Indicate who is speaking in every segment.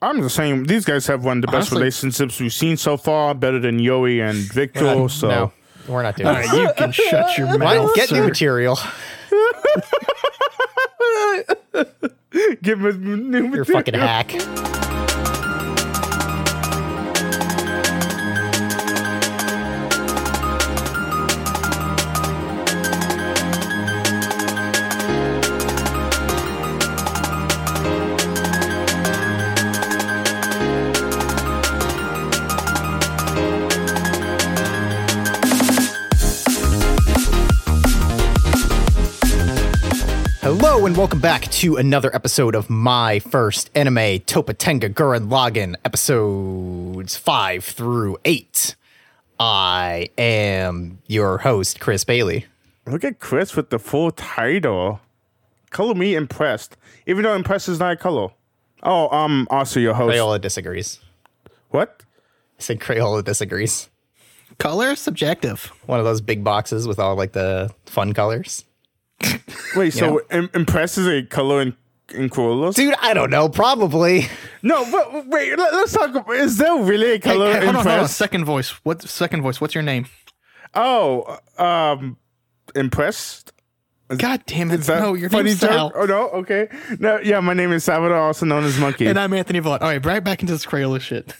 Speaker 1: I'm just saying these guys have one of the best
Speaker 2: Honestly-
Speaker 1: relationships we've seen so far, better than Yoi and Victor.
Speaker 3: Uh,
Speaker 1: so
Speaker 3: no, we're not doing
Speaker 2: All
Speaker 3: this.
Speaker 2: you can shut your
Speaker 3: Why
Speaker 2: mouth.
Speaker 3: get new material?
Speaker 1: give us new
Speaker 3: You're a
Speaker 1: material.
Speaker 3: fucking hack. Welcome back to another episode of My First Anime Topatenga Gurren Lagann, episodes 5 through 8. I am your host, Chris Bailey.
Speaker 1: Look at Chris with the full title. Color me impressed, even though impressed is not a color. Oh, um, also your host.
Speaker 3: Crayola disagrees.
Speaker 1: What?
Speaker 3: I said Crayola disagrees.
Speaker 2: Color subjective.
Speaker 3: One of those big boxes with all like the fun colors.
Speaker 1: Wait, so im- impressed is a color in in Crayolas?
Speaker 3: Dude, I don't know, probably.
Speaker 1: No, but wait, let, us talk. About, is there really a
Speaker 2: Hey,
Speaker 1: color
Speaker 2: hey, hold on, hold on.
Speaker 1: impressed?
Speaker 2: Second voice. What second voice? What's your name?
Speaker 1: Oh, um, impressed.
Speaker 2: God damn it!
Speaker 1: Is that
Speaker 2: no, your
Speaker 1: funny
Speaker 2: name's
Speaker 1: joke?
Speaker 2: Sal.
Speaker 1: Oh no, okay. No, yeah, my name is Salvador, also known as Monkey.
Speaker 2: And I'm Anthony Vaught. All right, right back into this Crayola shit.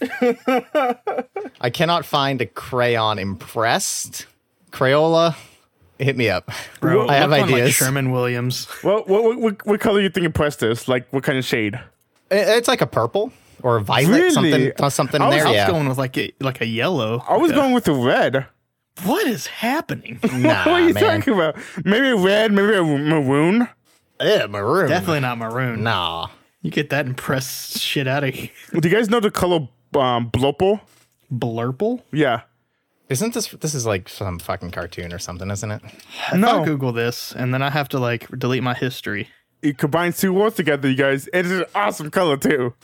Speaker 3: I cannot find a crayon impressed. Crayola, hit me up.
Speaker 2: Bro,
Speaker 3: I have
Speaker 2: look on, like,
Speaker 3: ideas.
Speaker 2: Sherwin Williams.
Speaker 1: what, what what what color you think impressed is? Like what kind of shade?
Speaker 3: It's like a purple or a violet,
Speaker 1: Really?
Speaker 3: something, uh, something
Speaker 1: I
Speaker 3: in
Speaker 1: was-
Speaker 3: there.
Speaker 2: I was
Speaker 3: yeah.
Speaker 2: going with like a like a yellow.
Speaker 1: I was going with the red.
Speaker 2: What is happening?
Speaker 3: Nah,
Speaker 1: what are you
Speaker 3: man.
Speaker 1: talking about? Maybe red, maybe a maroon.
Speaker 3: Yeah, maroon.
Speaker 2: Definitely not maroon.
Speaker 3: Nah.
Speaker 2: You get that impressed shit out of here.
Speaker 1: Do you guys know the color um, blopple?
Speaker 2: Blurple?
Speaker 1: Yeah.
Speaker 3: Isn't this this is like some fucking cartoon or something, isn't it?
Speaker 2: I'll
Speaker 1: No,
Speaker 2: Google this and then I have to like delete my history.
Speaker 1: it combines two words together, you guys. It is an awesome color too.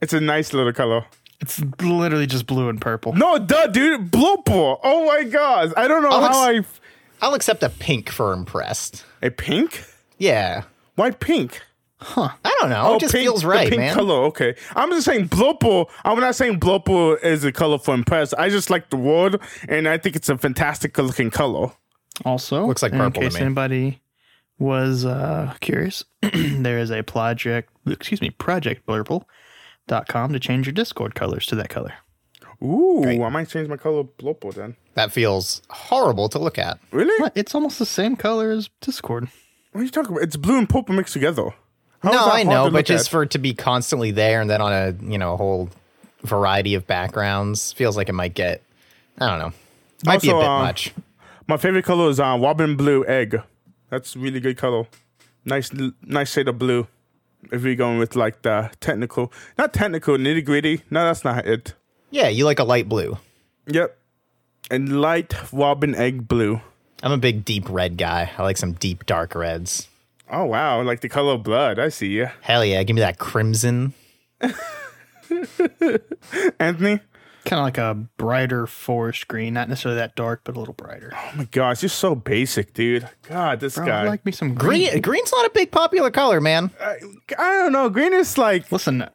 Speaker 1: It's a nice little color.
Speaker 2: It's literally just blue and purple.
Speaker 1: No, duh, dude, blopple. Oh my god, I don't know
Speaker 3: Oh,
Speaker 1: how I.
Speaker 3: I'll accept a pink for impressed.
Speaker 1: A pink?
Speaker 3: Yeah.
Speaker 1: Why pink?
Speaker 3: I don't know. it just
Speaker 1: pink,
Speaker 3: feels
Speaker 1: the
Speaker 3: right,
Speaker 1: pink
Speaker 3: man.
Speaker 1: color. Okay, I'm just saying blopple. I'm not saying blopple is a color for impressed. I just like the word, and I think it's a fantastic looking color.
Speaker 2: Also,
Speaker 3: Looks like
Speaker 2: in
Speaker 3: purple to
Speaker 2: case
Speaker 3: me.
Speaker 2: anybody was uh, curious, there is a project, excuse me, project blurple.com to change your Discord colors to that color.
Speaker 1: Ooh,
Speaker 3: Great.
Speaker 1: I might change my color blopple then.
Speaker 3: That feels horrible to look at.
Speaker 1: Really?
Speaker 2: What? It's almost the same color as Discord.
Speaker 1: What are you talking about? It's blue and purple mixed together. How
Speaker 3: no, I know, but just
Speaker 1: at?
Speaker 3: for it to be constantly there and then on a you know a whole variety of backgrounds feels like it might get. I don't know. Might be a
Speaker 1: Also,
Speaker 3: bit
Speaker 1: uh,
Speaker 3: much.
Speaker 1: my favorite color is uh, robin blue egg. That's really good color. Nice, nice shade of blue. If you're going with like the technical, not technical, nitty gritty. No, that's not it.
Speaker 3: Yeah, you like a light blue.
Speaker 1: Yep. And light robin egg blue.
Speaker 3: I'm a big deep red guy. I like some deep dark reds.
Speaker 1: Oh wow, like the color of blood. I see you,
Speaker 3: Hell yeah, give me that crimson.
Speaker 1: Anthony.
Speaker 2: Kind of like a brighter forest green, not necessarily that dark, but a little brighter.
Speaker 1: Oh my gosh, you're so basic, dude. God, this
Speaker 2: Bro,
Speaker 1: guy.
Speaker 2: I like me some green.
Speaker 3: Green green's not a big popular color, man.
Speaker 1: I, I don't know. Green is like
Speaker 2: Listen,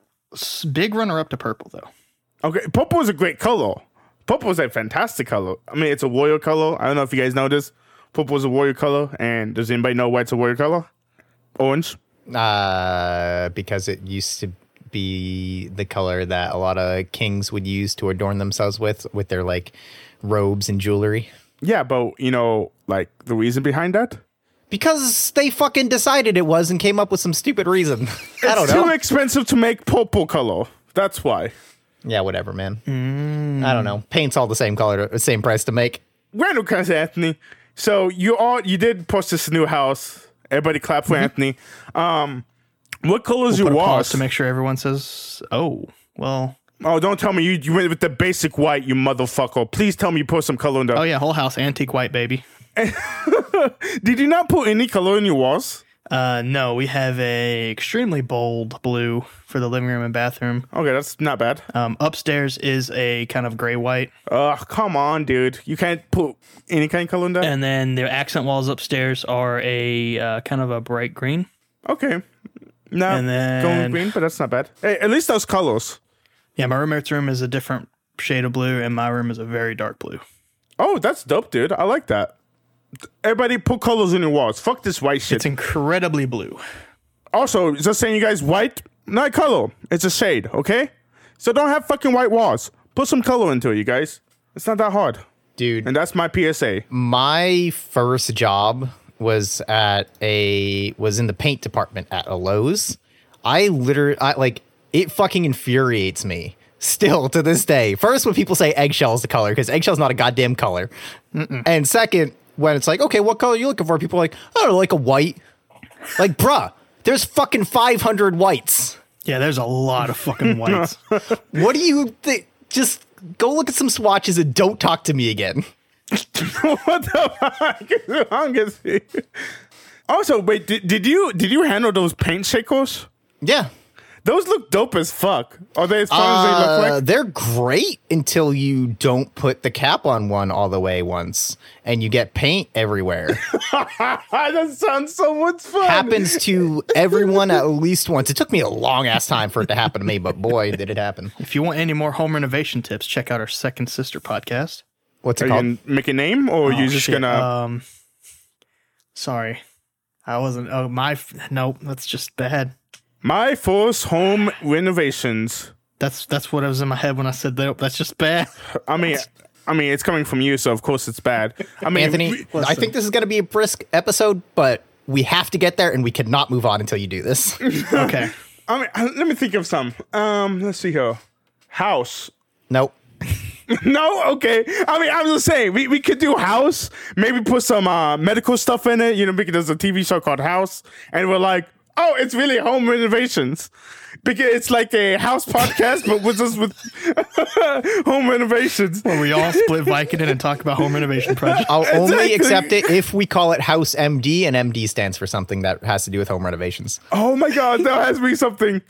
Speaker 2: big runner up to purple though.
Speaker 1: okay. Purple is a great color. Purple is a fantastic color. I mean, it's a warrior color. I don't know if you guys know this. Purple is a warrior color, and does anybody know why it's a warrior color? Orange.
Speaker 3: Uh, because it used to be the color that a lot of kings would use to adorn themselves with, with their like robes and jewelry.
Speaker 1: Yeah, but you know, like the reason behind that.
Speaker 3: Because they fucking decided it was and came up with some stupid reason. I don't
Speaker 1: it's
Speaker 3: know.
Speaker 1: too expensive to make purple color. That's why.
Speaker 3: yeah, whatever, man. I don't know. Paint's all the same color, the same price to make.
Speaker 1: Random question, Anthony. So you all you did post this new house. Everybody clap for Anthony. Um, what color is
Speaker 2: Put
Speaker 1: your
Speaker 2: a
Speaker 1: walls?
Speaker 2: to make sure everyone says, "Oh, well,
Speaker 1: Oh, don't tell me you, you went with the basic white, you motherfucker. Please tell me you put some color in the.
Speaker 2: oh yeah, whole house antique white baby."
Speaker 1: Did you not put any color in your walls?
Speaker 2: Uh, no, we have a extremely bold blue for the living room and bathroom.
Speaker 1: Okay, that's not bad.
Speaker 2: Um, upstairs is a kind of gray white,
Speaker 1: Ugh, come on, dude. You can't put any kind of color in that?
Speaker 2: and then the accent walls upstairs are a uh, kind of a bright green.
Speaker 1: okay. No,
Speaker 2: And
Speaker 1: going
Speaker 2: then-
Speaker 1: green, but that's not bad. Hey, at least those colors.
Speaker 2: Yeah, my roommate's room is a different shade of blue, and my room is a very dark blue.
Speaker 1: Oh, that's dope, dude. I like that. Everybody put colors in your walls. Fuck this white shit.
Speaker 2: It's incredibly blue.
Speaker 1: also, just saying, you guys, white, not color. It's a shade, okay? So don't have fucking white walls. Put some color into it, you guys. It's not that hard.
Speaker 3: Dude,
Speaker 1: And that's my PSA.
Speaker 3: my first job was at a was in the paint department at a Lowe's. I literally I like it fucking infuriates me still to this day. First when people say eggshell is the color because eggshell's not a goddamn color. And second when it's like, okay, what color are you looking for? People are like, oh, like a white. Like, bruh, there's fucking 500 whites.
Speaker 2: Yeah, there's a lot of fucking whites.
Speaker 3: What do you think? Just go look at some swatches and don't talk to me again.
Speaker 1: what the fuck? I'm guessing. Also, wait, did, did you did you handle those paint shakers?
Speaker 3: Yeah.
Speaker 1: Those look dope as fuck. Are they as fun as they
Speaker 3: Uh,
Speaker 1: look like?
Speaker 3: they're great until you don't put the cap on one all the way once and you get paint everywhere.
Speaker 1: that sounds so much fun.
Speaker 3: Happens to everyone at least once. It took me a long ass time for it to happen to me, but boy, did it happen.
Speaker 2: if you want any more home renovation tips, check out our second sister podcast.
Speaker 3: What's
Speaker 1: Are
Speaker 3: it
Speaker 1: you
Speaker 3: called?
Speaker 1: gonna make a name, or are you
Speaker 2: Oh,
Speaker 1: just
Speaker 2: shit.
Speaker 1: gonna?
Speaker 2: Um, sorry, I wasn't. Oh, my. f- Nope, that's just bad.
Speaker 1: My first home renovations.
Speaker 2: That's that's what was in my head when I said that. That's just bad.
Speaker 1: I mean, I mean, it's coming from you, so of course it's bad. I mean,
Speaker 3: Anthony,
Speaker 1: we-
Speaker 3: I think this is going to be a brisk episode, but we have to get there and we cannot move on until you do this.
Speaker 2: Okay.
Speaker 1: I mean, uh, let me think of some. Um, let's see here. House.
Speaker 3: nope.
Speaker 1: No, okay. I mean, I'm just saying we, we could do House. Maybe put some uh, medical stuff in it. You know, because there's a TV show called House, and we're like, oh, it's really home renovations. Because it's like a house podcast, but with just with home renovations.
Speaker 2: Where we all split Vicodin and talk about home renovation projects.
Speaker 3: I'll only
Speaker 1: Exactly.
Speaker 3: accept it if we call it House MD and MD stands for something that has to do with home renovations.
Speaker 1: Oh my god, that has to be something.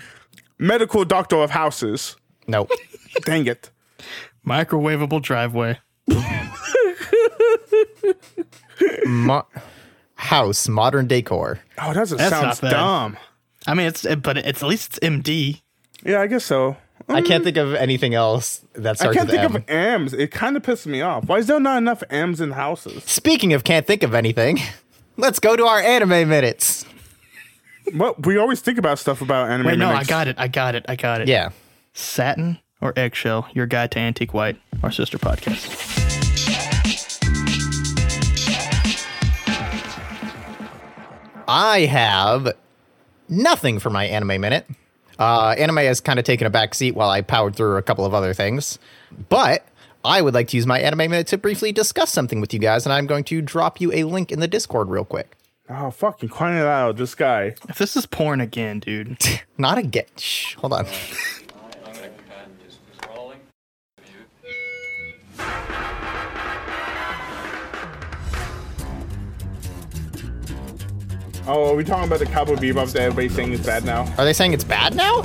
Speaker 1: Medical doctor of houses.
Speaker 3: Nope.
Speaker 1: Dang it.
Speaker 2: Microwavable driveway.
Speaker 3: Mo- house, modern decor.
Speaker 1: Oh, that
Speaker 2: That's
Speaker 1: sounds
Speaker 2: not bad.
Speaker 1: dumb.
Speaker 2: I mean, it's but it's at least it's MD.
Speaker 1: Yeah, I guess so.
Speaker 3: I can't mm. think of anything else that starts
Speaker 1: I
Speaker 3: starts
Speaker 1: can't
Speaker 3: with
Speaker 1: think
Speaker 3: M.
Speaker 1: of M's. It kind of pisses me off. Why is there not enough M's in houses?
Speaker 3: Speaking of can't think of anything, let's go to our anime minutes.
Speaker 1: Well, we always think about stuff about anime.
Speaker 2: Wait, no, I got it. I got it. I got it.
Speaker 3: Yeah.
Speaker 2: Satin or eggshell? Your guide to antique white. Our sister podcast.
Speaker 3: I have nothing for my anime minute. Uh, anime has kind of taken a back seat while I powered through a couple of other things. But I would like to use my anime minute to briefly discuss something with you guys, and I'm going to drop you a link in the Discord real quick.
Speaker 1: Oh, fucking crying it out, this guy.
Speaker 2: If this is porn again, dude.
Speaker 3: Not again. Shh, hold on.
Speaker 1: Oh, are we talking about the Cowboy Bebop that everybody's saying is bad now?
Speaker 3: Are they saying it's bad now?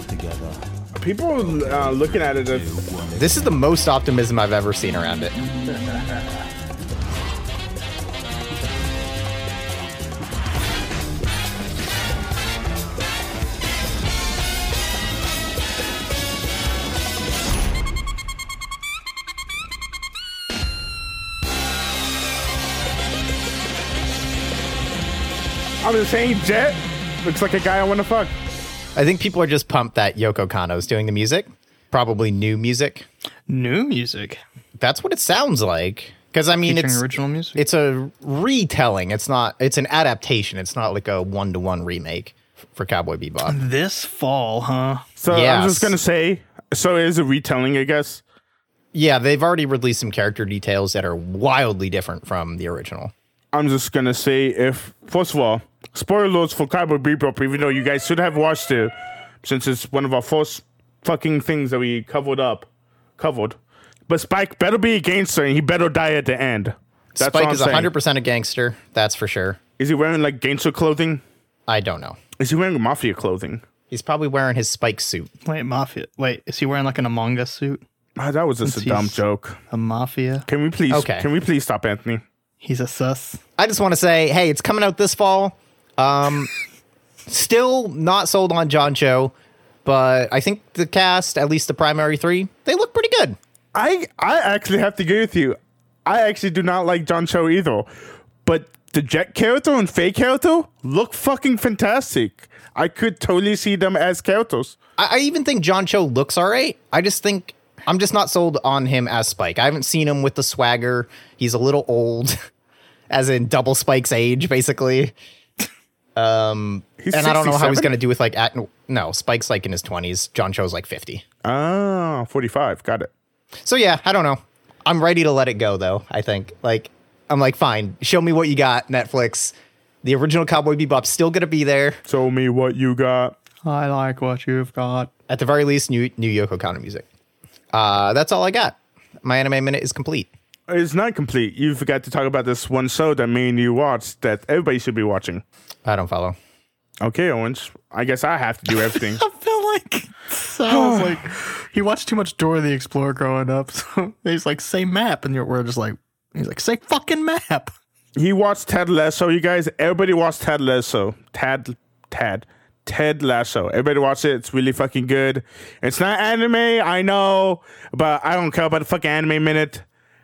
Speaker 1: People uh, looking at it as
Speaker 3: This is the most optimism I've ever seen around it.
Speaker 1: I'm just saying, Jet looks like a guy I want to fuck.
Speaker 3: I think people are just pumped that Yoko Kanno's doing the music. Probably new music.
Speaker 2: New music.
Speaker 3: That's what it sounds like. Because I mean,
Speaker 2: Featuring
Speaker 3: it's
Speaker 2: original music.
Speaker 3: it's a retelling. It's not. It's an adaptation. It's not like a one to one remake for Cowboy Bebop.
Speaker 2: this fall, huh?
Speaker 1: So I'm just gonna say, so it is a retelling, I guess.
Speaker 3: Yeah, they've already released some character details that are wildly different from the original.
Speaker 1: I'm just gonna say, if first of all, spoilers for Cowboy Bebop, even though you guys should have watched it, since it's one of our first fucking things that we covered up, covered. But Spike better be a gangster, and he better die at the end. That's all
Speaker 3: Spike is
Speaker 1: saying.
Speaker 3: 100% a gangster. That's for sure.
Speaker 1: Is he wearing like gangster clothing?
Speaker 3: I don't know.
Speaker 1: Is he wearing mafia clothing?
Speaker 3: He's probably wearing his Spike suit.
Speaker 2: Wait, mafia. Wait, is he wearing like an Among Us suit?
Speaker 1: Ah, that was just a
Speaker 2: Since
Speaker 1: dumb joke.
Speaker 2: A mafia?
Speaker 1: Can we please?
Speaker 3: Okay.
Speaker 1: Can we please stop, Anthony?
Speaker 2: He's a sus.
Speaker 3: I just want to say, hey, it's coming out this fall. Um, Still not sold on John Cho, but I think the cast, at least the primary three, they look pretty good.
Speaker 1: I I actually have to agree with you. I actually do not like John Cho either, but the Jet character and Faye character look fucking fantastic. I could totally see them as characters.
Speaker 3: I, I even think John Cho looks all right. I just think I'm just not sold on him as Spike. I haven't seen him with the swagger. He's a little old, as in double Spike's age, basically. Um,
Speaker 1: He's
Speaker 3: and I don't know how he's gonna do with like act. No, Spike's like in his 20s. John Cho's like 50.
Speaker 1: Ah, 45. Got it.
Speaker 3: So yeah, I don't know. I'm ready to let it go though. I think like I'm like fine. Show me what you got, Netflix. The original Cowboy Bebop's still gonna be there.
Speaker 1: Show me what you got.
Speaker 2: I like what you've got.
Speaker 3: At the very least, new new Yoko Kanno music. Uh, that's all I got. My anime minute is complete.
Speaker 1: It's not complete. You forgot to talk about this one show that me and you watched that everybody should be watching.
Speaker 3: I don't follow.
Speaker 1: Okay, Owens. I guess I have to do everything.
Speaker 2: I feel like sounds like he watched too much Dora the Explorer growing up. So he's like, say map. And you're, we're just like, he's like, say fucking map.
Speaker 1: he watched Ted Lasso, you guys. Everybody watched Ted Lasso. Tad, Tad, Ted Lasso. Everybody watch it. It's really fucking good. It's not anime, I know, but I don't care about the fucking anime minute.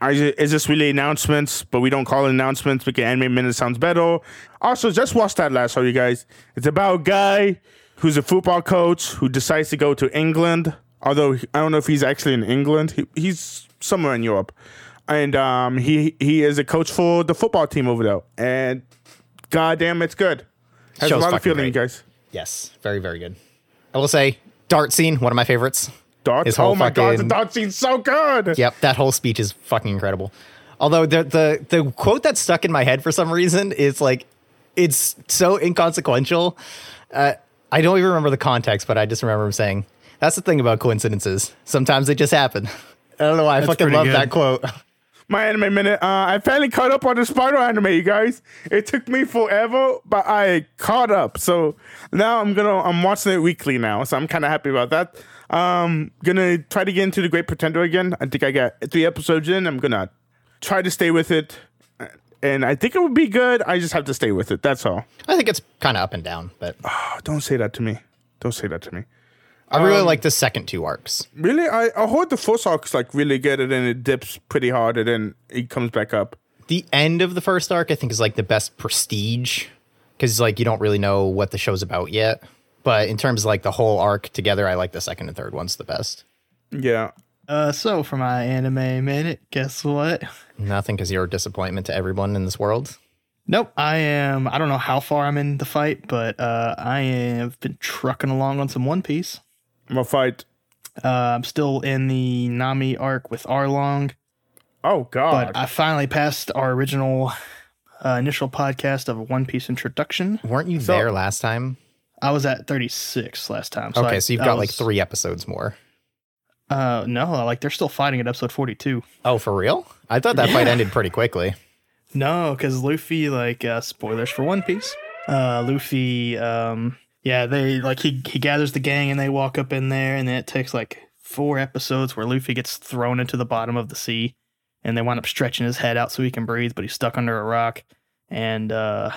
Speaker 1: I it's just really announcements, but we don't call it announcements because anime minute sounds better. Also, just watch that last Lasso, you guys. It's about a guy who's a football coach who decides to go to England. Although I don't know if he's actually in England. He, he's somewhere in Europe and um, he he is a coach for the football team over there. And goddamn, it's good. Has
Speaker 3: Show's
Speaker 1: a lot of feeling,
Speaker 3: great.
Speaker 1: guys.
Speaker 3: Yes, very very good. I will say, dart scene, one of my favorites. Whole
Speaker 1: Oh my god, the dart scene's so good.
Speaker 3: Yep, that whole speech is fucking incredible. Although the the the quote that stuck in my head for some reason is like, it's so inconsequential. Uh, I don't even remember the context, but I just remember him saying, "That's the thing about coincidences. Sometimes they just happen." I don't know why I fucking love
Speaker 2: good.
Speaker 3: that quote.
Speaker 1: My anime minute. Uh, I finally caught up on the Spider anime, you guys. It took me forever, but I caught up. So now I'm gonna I'm watching it weekly now. So I'm kind of happy about that. Um, gonna try to get into the Great Pretender again. I think I got three episodes in. I'm gonna try to stay with it, and I think it would be good. I just have to stay with it. That's all.
Speaker 3: I think it's kind of up and down, but
Speaker 1: Oh, don't say that to me. Don't say that to me.
Speaker 3: I really
Speaker 1: Um,
Speaker 3: like the second two arcs.
Speaker 1: Really, I, I heard the first arc's like really good, and then it dips pretty hard, and then it comes back up.
Speaker 3: The end of the first arc, I think, is like the best prestige because like you don't really know what the show's about yet. But in terms of like the whole arc together, I like the second and third ones the best.
Speaker 1: Yeah.
Speaker 2: Uh, so for my anime minute, guess what?
Speaker 3: Nothing because you're a disappointment to everyone in this world.
Speaker 2: Nope, I am. I don't know how far I'm in the fight, but uh, I have been trucking along on some One Piece.
Speaker 1: I'm gonna fight.
Speaker 2: Uh, I'm still in the Nami arc with Arlong,
Speaker 1: Oh God.
Speaker 2: but I finally passed our original uh, initial podcast of One Piece introduction.
Speaker 3: Weren't you there last time?
Speaker 2: I was at 36 last time. So
Speaker 3: okay,
Speaker 2: I-
Speaker 3: so you've
Speaker 2: I
Speaker 3: got like three episodes more.
Speaker 2: Uh, no, like they're still fighting at episode 42.
Speaker 3: Oh, for real? I thought that fight ended pretty quickly.
Speaker 2: No, because Luffy, like, uh, spoilers for One Piece. Uh, Luffy, um, yeah, they like he he gathers the gang and they walk up in there, and then it takes like four episodes where Luffy gets thrown into the bottom of the sea, and they wind up stretching his head out so he can breathe, but he's stuck under a rock, and uh,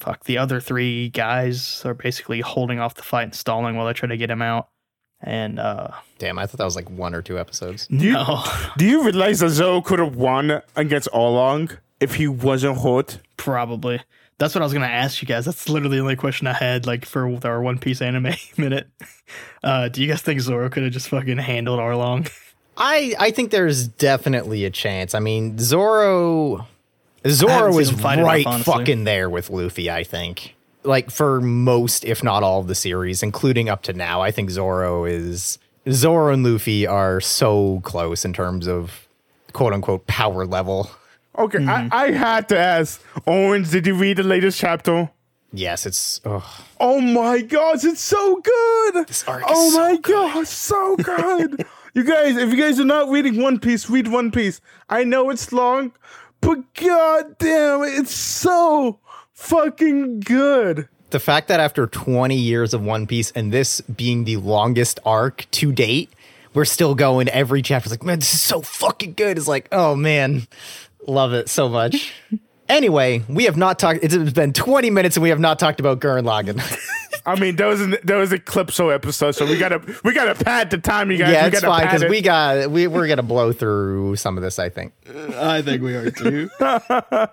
Speaker 2: fuck, the other three guys are basically holding off the fight and stalling while they try to get him out, and uh,
Speaker 3: Damn, I thought that was like one or two episodes.
Speaker 1: do you,
Speaker 2: no,
Speaker 1: do you realize that Zoro could have won against Arlong if he wasn't hurt?
Speaker 2: Probably. That's what I was gonna ask you guys. That's literally the only question I had, like for our One Piece anime minute. Uh, do you guys think Zoro could have just fucking handled Arlong?
Speaker 3: I I think there's definitely a chance. I mean, Zoro
Speaker 2: I
Speaker 3: Zoro
Speaker 2: haven't
Speaker 3: was
Speaker 2: seen him fight enough,
Speaker 3: right fucking there with Luffy, I think. Like for most, if not all of the series, including up to now, I think Zoro is Zoro and Luffy are so close in terms of quote unquote power level.
Speaker 1: Okay,
Speaker 2: Mm-hmm.
Speaker 1: I, I had to ask Owens. Did you read the latest chapter?
Speaker 3: Yes, it's ugh.
Speaker 1: Oh my gosh, it's so good!
Speaker 3: This arc is
Speaker 1: oh
Speaker 3: so
Speaker 1: my gosh, so good! you guys, if you guys are not reading One Piece, read One Piece. I know it's long, but god damn, it's so fucking good.
Speaker 3: the fact that after 20 years of One Piece and this being the longest arc to date, we're still going every chapter. It's like, man, this is so fucking good. It's like, oh man, love it so much. anyway, we have not talked. It's been 20 minutes and we have not talked about Gurren Lagann.
Speaker 1: I mean, there was an, there was a Calypso episode, so we gotta we gotta pad the time, you guys.
Speaker 3: yeah,
Speaker 1: we
Speaker 3: it's fine because
Speaker 1: it.
Speaker 3: we got we we're gonna blow through some of this. I think.
Speaker 2: I think we are too.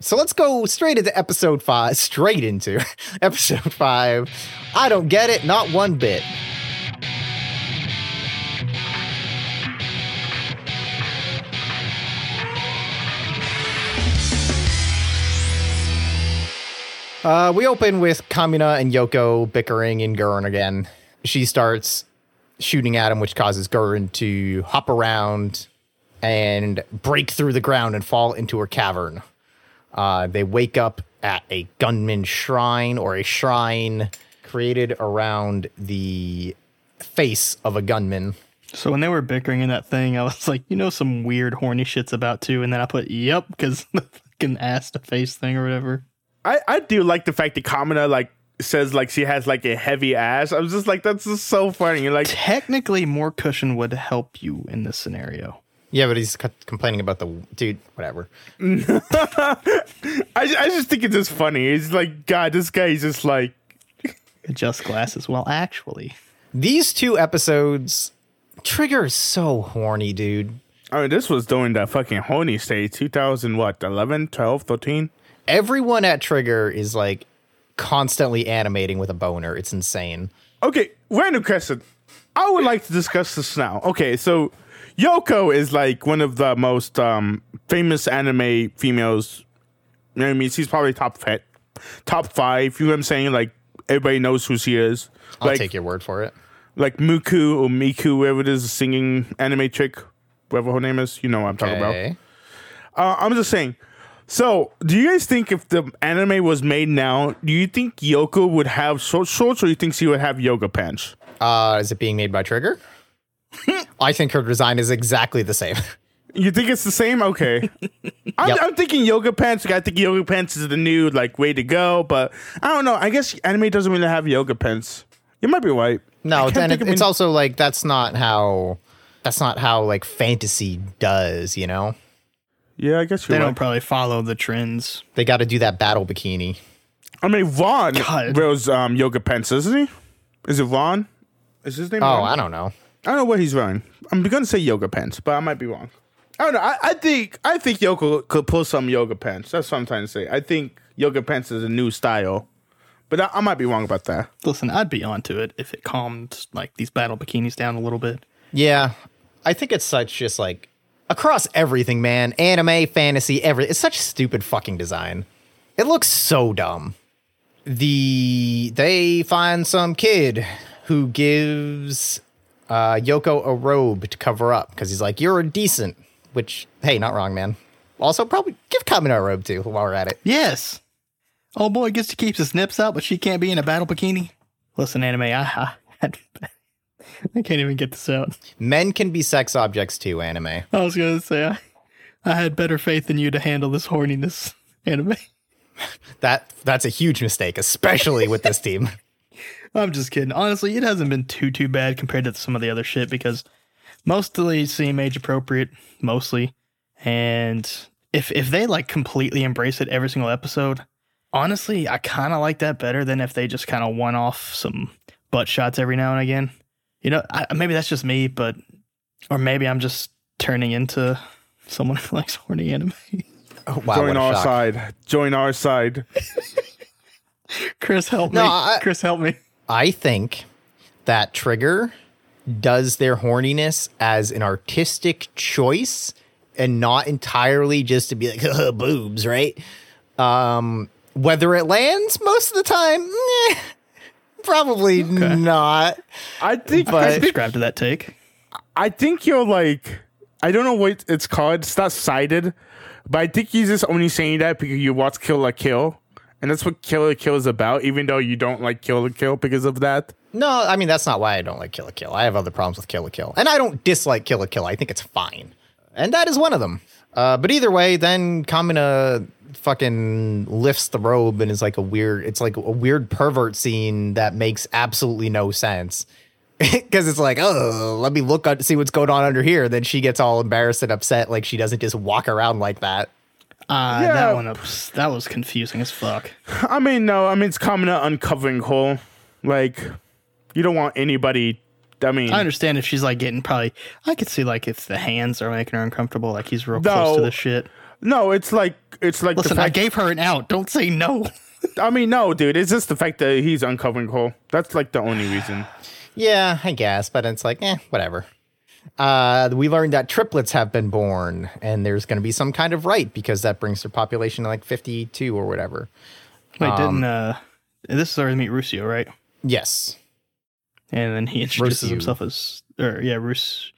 Speaker 3: So let's go straight into episode five. Straight into episode five. I don't get it, not one bit. Uh, we open with Kamina and Yoko bickering in Gurren again. She starts shooting at him, which causes Gurren to hop around and break through the ground and fall into her cavern. Uh, they wake up at a gunman shrine or a shrine created around the face of a gunman.
Speaker 2: So when they were bickering in that thing, I was like, you know, some weird horny shit's about to, and then I put yep because the fucking ass to face thing or whatever.
Speaker 1: I, I do like the fact that Kamina like says like she has like a heavy ass. I was just like, that's just so funny. You're like,
Speaker 2: Technically, more cushion would help you in this scenario.
Speaker 3: Yeah, but he's c- complaining about the dude. Whatever.
Speaker 1: I, I just think it's just funny. It's like, God, this guy is just like,
Speaker 2: Adjust glasses. Well, actually,
Speaker 3: These two episodes, Trigger is so horny, dude.
Speaker 1: I mean, this was during the fucking horny stage, 2000, what, 11, 12, 13?
Speaker 3: Everyone at Trigger is like constantly animating with a boner. It's insane.
Speaker 1: Okay, random question. I would like to discuss this now. Okay, so Yoko is like one of the most um, famous anime females. You know what I mean? She's probably top fit, top five. You know what I'm saying? Like everybody knows who she is.
Speaker 3: I'll
Speaker 1: like
Speaker 3: take your word for it.
Speaker 1: like Muku or Miku, whoever it is, singing anime chick, whatever her name is. You know what I'm talking about. Uh, I'm just saying. So, do you guys think if the anime was made now, do you think Yoko would have short shorts, or do you think she would have yoga pants?
Speaker 3: Uh, is it being made by Trigger? I think her design is exactly the same.
Speaker 1: You think it's the same? Okay. I'm,
Speaker 3: Yep.
Speaker 1: I'm thinking yoga pants. I think yoga pants is the new like way to go, but I don't know. I guess anime doesn't really have yoga pants. You might be right.
Speaker 3: No, and it, it's also like that's not how that's not how like fantasy does, you know?
Speaker 1: Yeah, I guess
Speaker 2: they
Speaker 1: you're
Speaker 2: don't probably follow the trends.
Speaker 3: They got to do that battle bikini.
Speaker 1: I mean, Vaughn
Speaker 2: God.
Speaker 1: wears um, yoga pants, isn't he? Is it Vaughn? Is his name?
Speaker 3: Oh,
Speaker 1: Vaughn?
Speaker 3: I don't know.
Speaker 1: I don't know what he's wearing. I'm gonna say yoga pants, but I might be wrong. I don't know. I, I think I think Yoko could pull some yoga pants. That's what I'm trying to say. I think yoga pants is a new style, but I, I might be wrong about that.
Speaker 2: Listen, I'd be onto it if it calmed like these battle bikinis down a little bit.
Speaker 3: Yeah, I think it's such just like across everything, man. Anime, fantasy, every it's such stupid fucking design. It looks so dumb. The they find some kid who gives uh, Yoko a robe to cover up because he's like, "You're decent." Which, hey, not wrong, man. Also, probably give Kamina a robe too while we're at it.
Speaker 2: Yes. Oh boy gets to keep his nips out, but she can't be in a battle bikini. Listen, anime, I, I, I can't even get this out.
Speaker 3: Men can be sex objects too. Anime.
Speaker 2: I was gonna say I, I had better faith in you to handle this horniness, anime.
Speaker 3: That that's a huge mistake, especially with this team.
Speaker 2: I'm just kidding. Honestly, it hasn't been too too bad compared to some of the other shit because mostly seem age appropriate, mostly. And if if they like completely embrace it every single episode, honestly, I kind of like that better than if they just kind of one off some butt shots every now and again. You know, I, maybe that's just me, but or maybe I'm just turning into someone who likes horny anime.
Speaker 3: Oh, wow,
Speaker 1: Join our
Speaker 3: shock.
Speaker 1: side. Join our side.
Speaker 2: Chris, help
Speaker 3: No,
Speaker 2: me.
Speaker 3: I-
Speaker 2: Chris, help me.
Speaker 3: I think that Trigger does their horniness as an artistic choice and not entirely just to be like boobs, right? Um, whether it lands most of the time, eh, probably not.
Speaker 1: I think.
Speaker 3: But-
Speaker 1: I.
Speaker 2: Subscribe to that take.
Speaker 1: I think you're like. I don't know what it's called. It's not cited, but I think he's just only saying that because you watch Kill la Kill, and that's what Kill la Kill is about. Even though you don't like Kill la Kill because of that.
Speaker 3: No, I mean that's not why I don't like Kill la Kill. I have other problems with Kill la Kill, and I don't dislike Kill la Kill. I think it's fine, and that is one of them. Uh, but either way, then Kamina fucking lifts the robe and is like a weird. It's like a weird pervert scene that makes absolutely no sense. Because it's like, oh, let me look up see what's going on under here. Then she gets all embarrassed and upset, like she doesn't just walk around like that.
Speaker 2: Uh,
Speaker 1: Yeah.
Speaker 2: that one ups, that was confusing as fuck.
Speaker 1: I mean, no. I mean, it's coming out uncovering hole. Like, you don't want anybody. I mean,
Speaker 2: I understand if she's like getting probably. I could see like if the hands are making her uncomfortable, like he's real close to the shit.
Speaker 1: No, it's like it's like
Speaker 2: Listen,
Speaker 1: the
Speaker 2: I gave her an out. Don't say no.
Speaker 1: I mean, no, dude. It's just the fact that he's uncovering Cole. That's like the only reason.
Speaker 3: Yeah, I guess, but it's like, eh, whatever. Uh, we learned that triplets have been born, and there's going to be some kind of rite because that brings their population to like 52 or whatever.
Speaker 2: Wait, didn't uh? This is where we meet Rusio, right?
Speaker 3: Yes,
Speaker 2: And then he introduces
Speaker 3: Rocio.
Speaker 2: himself as, or yeah, Rus,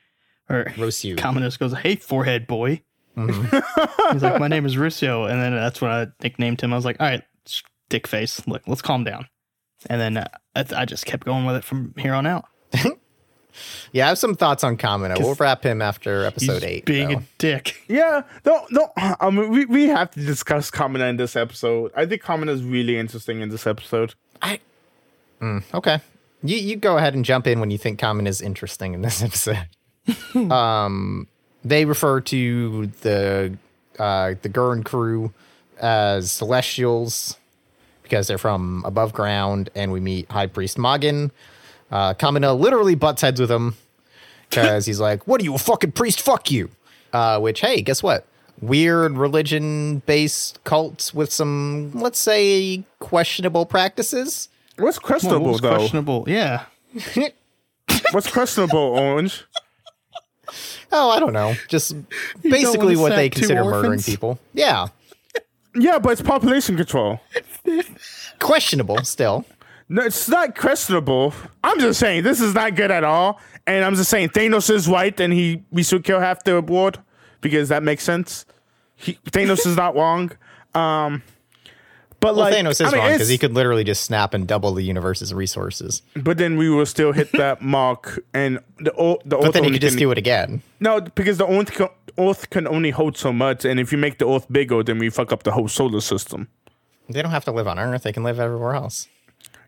Speaker 2: or
Speaker 3: Rosu.
Speaker 2: Commodus goes, "Hey, forehead boy."
Speaker 3: Mm-hmm.
Speaker 2: He's like, "My name is Rusio," and then that's when I nicknamed him. I was like, "All right, dick face. Look, let's calm down." And then uh, I, I just kept going with it from here on out.
Speaker 3: Yeah, I have some thoughts on Kamina. We'll wrap him after episode
Speaker 2: He's
Speaker 3: eight.
Speaker 2: being
Speaker 3: though.
Speaker 2: a dick.
Speaker 1: Yeah, no, no. I mean, we, we have to discuss Kamina in this episode. I think Kamina is really interesting in this episode.
Speaker 3: I, Mm, okay. You you go ahead and jump in when you think Kamen is interesting in this episode. um, they refer to the uh, the Gurren crew as Celestials because they're from above ground, and we meet High Priest Magin. Uh, Kamina literally butts heads with him because he's like, "What are you, a fucking priest? Fuck you!" Uh, which, hey, guess what? Weird religion-based cults with some, let's say, questionable practices.
Speaker 1: What's
Speaker 2: Well,
Speaker 1: questionable
Speaker 2: what
Speaker 1: though?
Speaker 2: questionable? Yeah.
Speaker 1: What's questionable, Orange?
Speaker 3: Oh, I don't know. Just basically what they consider murdering people. Yeah.
Speaker 1: Yeah, but it's population control.
Speaker 3: Questionable still.
Speaker 1: No, it's not questionable. I'm just saying this is not good at all. And I'm just saying Thanos is white, and he we should kill half the board because that makes sense. He, Thanos is not wrong. Um, but
Speaker 3: Well,
Speaker 1: like
Speaker 3: Thanos is
Speaker 1: I mean,
Speaker 3: wrong because he could literally just snap and double the universe's resources.
Speaker 1: But then we will still hit that mark, and the o- the
Speaker 3: But
Speaker 1: oath
Speaker 3: then he could just do it again.
Speaker 1: No, because the oath can, oath can only hold so much, and if you make the oath bigger, then we fuck up the whole solar system.
Speaker 3: They don't have to live on Earth. They can live everywhere else.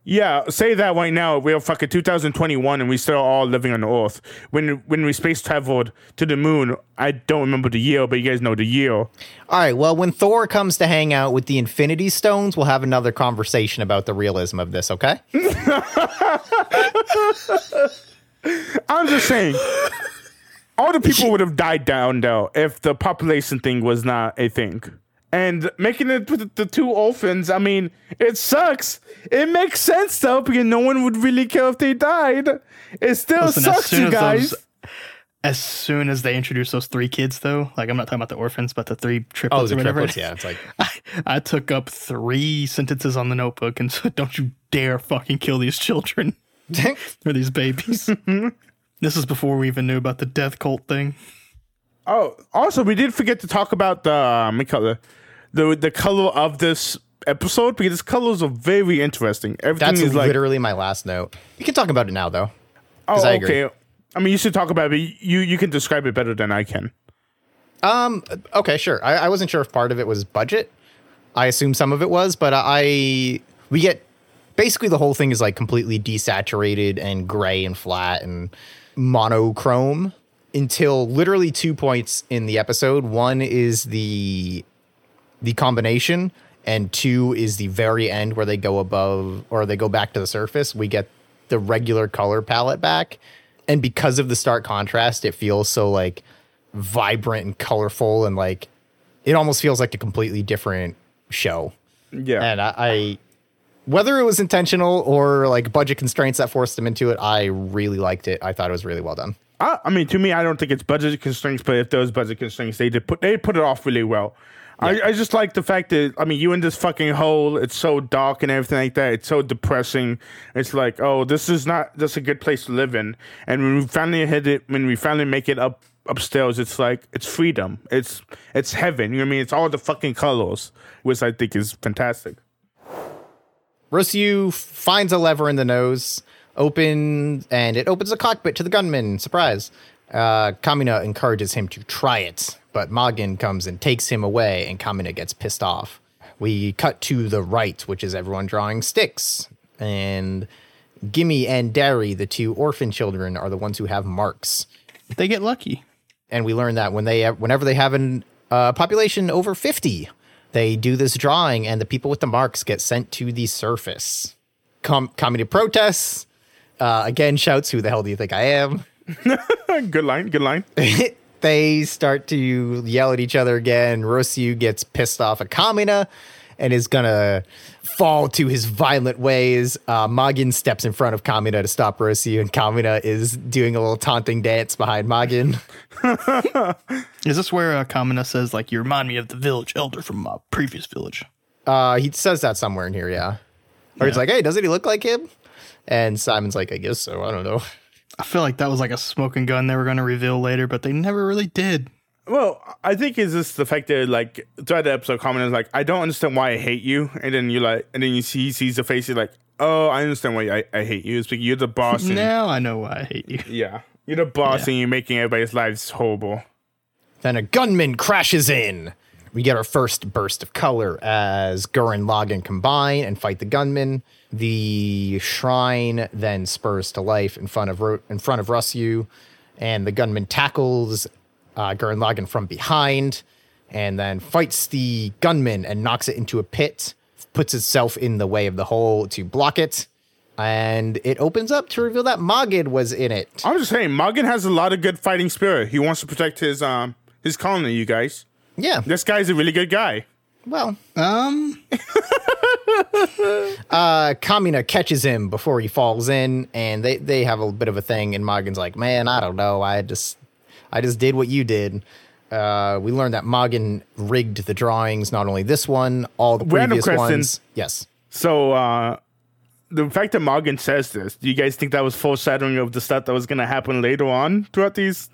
Speaker 1: Yeah, say that right now. We're fucking 2021, and we still all living on the Earth. When when we space traveled to the moon, I don't remember the year, but you guys know the year.
Speaker 3: All right. Well, when Thor comes to hang out with the Infinity Stones, we'll have another conversation about the realism of this. Okay?
Speaker 1: I'm just saying, all the people would have died down though if the population thing was not a thing. And making it with the two orphans, I mean, it sucks. It makes sense though, because no one would really care if they died. It still
Speaker 2: Listen, as
Speaker 1: sucks,
Speaker 2: soon
Speaker 1: you
Speaker 2: as
Speaker 1: guys.
Speaker 2: those- As soon as they introduce those three kids, though, like I'm not talking about the orphans, but the three triplets
Speaker 3: Oh, the
Speaker 2: or whatever.
Speaker 3: triplets. Yeah, it's like
Speaker 2: I, I took up three sentences on the notebook and said, "Don't you dare fucking kill these children or these babies." this is before we even knew about the death cult thing.
Speaker 1: Oh, also, we did forget to talk about the um, what color, the the color of this episode because its colors are very interesting. Everything
Speaker 3: that's
Speaker 1: is like,
Speaker 3: literally my last note. You can talk about it now, though.
Speaker 1: oh,
Speaker 3: I agree.
Speaker 1: okay. I mean, you should talk about it. But you you can describe it better than I can. Um.
Speaker 3: Okay, sure. I, I wasn't sure if part of it was budget. I assume some of it was, but I we get basically the whole thing is like completely desaturated and gray and flat and monochrome until literally two points in the episode. One is the the combination, and two is the very end where they go above or they go back to the surface. We get the regular color palette back, and because of the stark contrast, it feels so like vibrant and colorful and like it almost feels like a completely different show.
Speaker 1: Yeah.
Speaker 3: And I, I whether it was intentional or like budget constraints that forced them into it, I really liked it. I thought it was really well done.
Speaker 1: I, I mean, to me, I don't think it's budget constraints, but if those budget constraints, they did put they put it off really well. I, I just like the fact that I mean, you in this fucking hole. It's so dark and everything like that. It's so depressing. It's like, oh, this is not just a good place to live in. And when we finally hit it, when we finally make it up upstairs, it's like it's freedom. It's it's heaven. You know what I mean? It's all the fucking colors, which I think is fantastic.
Speaker 3: Rosu finds a lever in the nose, open, and it opens a cockpit to the gunman. Surprise. Uh, Kamina encourages him to try it, but Magin comes and takes him away, and Kamina gets pissed off. We cut to the rite, which is everyone drawing sticks. And Gimmy and Darry, the two orphan children, are the ones who have marks.
Speaker 2: They get lucky.
Speaker 3: and we learn that when they whenever they have a uh, population over 50 they do this drawing and the people with the marks get sent to the surface Com- Kamina protests. Uh, again, shouts, "Who the hell do you think I am?"
Speaker 1: good line. Good line.
Speaker 3: they start to yell at each other again. Rossiu gets pissed off at Kamina and is gonna fall to his violent ways. Uh, Magin steps in front of Kamina to stop Rossiu, and Kamina is doing a little taunting dance behind Magin.
Speaker 2: Is this where uh, Kamina says like you remind me of the village elder from my previous village?
Speaker 3: Uh, he says that somewhere in here, yeah. Or he's like, "Hey, doesn't he look like him?" And Simon's like, "I guess so. I don't know."
Speaker 2: I feel like that was like a smoking gun they were going to reveal later, but they never really did.
Speaker 1: Well, I think it's just the fact that like throughout the episode, Common is like, I don't understand why I hate you, and then you like, and then you see he sees the face, you're like, oh, I understand why I, I hate you. It's because you're the boss. And,
Speaker 2: Now I know why I hate you.
Speaker 1: Yeah, you're the boss,
Speaker 2: Yeah.
Speaker 1: and you're making everybody's lives horrible.
Speaker 3: Then a gunman crashes in. We get our first burst of color as Gurren Lagann combine and fight the gunman. The shrine then spurs to life in front of Ro- in front of Rossiu, and the gunman tackles uh, Gurren Lagann from behind, and then fights the gunman and knocks it into a pit. Puts itself in the way of the hole to block it, and it opens up to reveal that Magin was in it.
Speaker 1: I'm just saying, Morgan has a lot of good fighting spirit. He wants to protect his um his colony. You guys,
Speaker 3: Yeah,
Speaker 1: this guy's a really good guy.
Speaker 3: well,
Speaker 2: Um,
Speaker 3: uh, Kamina catches him before he falls in, and they, they have a bit of a thing. And Morgan's like, "Man, I don't know. I just I just did what you did." Uh, we learned that Morgan rigged the drawings, not only this one, all the
Speaker 1: Random
Speaker 3: previous
Speaker 1: question.
Speaker 3: ones. Yes.
Speaker 1: So uh the fact that Morgan says this, do you guys think that was foreshadowing of the stuff that was gonna happen later on throughout these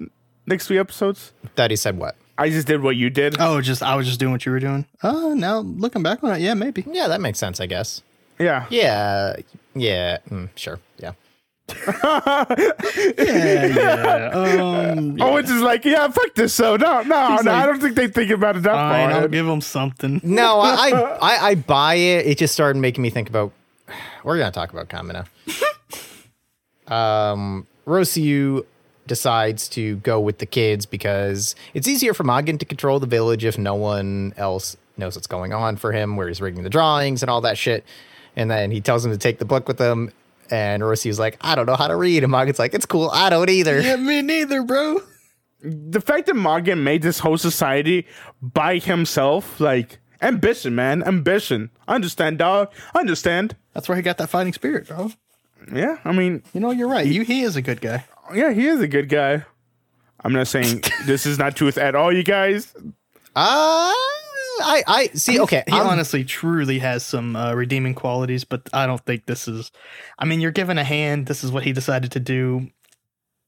Speaker 1: next three episodes?
Speaker 3: That he said what?
Speaker 1: I just did what you did.
Speaker 2: oh, just I was just doing what you were doing. Uh, now looking back on it, yeah, maybe.
Speaker 3: Yeah, that makes sense, I guess.
Speaker 1: Yeah.
Speaker 3: Yeah, yeah, mm, sure, yeah.
Speaker 2: Yeah, yeah. Um,
Speaker 1: Oh, it's just like, yeah, fuck this. So no, no, no. I don't think they think about it that
Speaker 2: fine,
Speaker 1: far.
Speaker 2: I'll give them something.
Speaker 3: No, I, I I I buy it. It just started making me think about. We're gonna talk about Kamina. um, Rossiu decides to go with the kids because it's easier for Magin to control the village if no one else knows what's going on for him, where he's rigging the drawings and all that shit. And then he tells him to take the book with him. And Rossiu's like, I don't know how to read. And Magin's like, it's cool. I don't either.
Speaker 2: Yeah, me neither, bro.
Speaker 1: the fact that Morgan made this whole society by himself, like ambition, man, ambition. I understand, dog. I understand.
Speaker 2: That's where he got that fighting spirit, bro.
Speaker 1: Yeah, I mean,
Speaker 2: You know, you're right. You, he is a good guy.
Speaker 1: Yeah, he is a good guy. I'm not saying this is not truth at all, you guys.
Speaker 3: Uh, I, I see. Okay.
Speaker 2: He
Speaker 3: I'm-
Speaker 2: honestly, truly has some uh, redeeming qualities, but I don't think this is. I mean, you're given a hand. This is what he decided to do.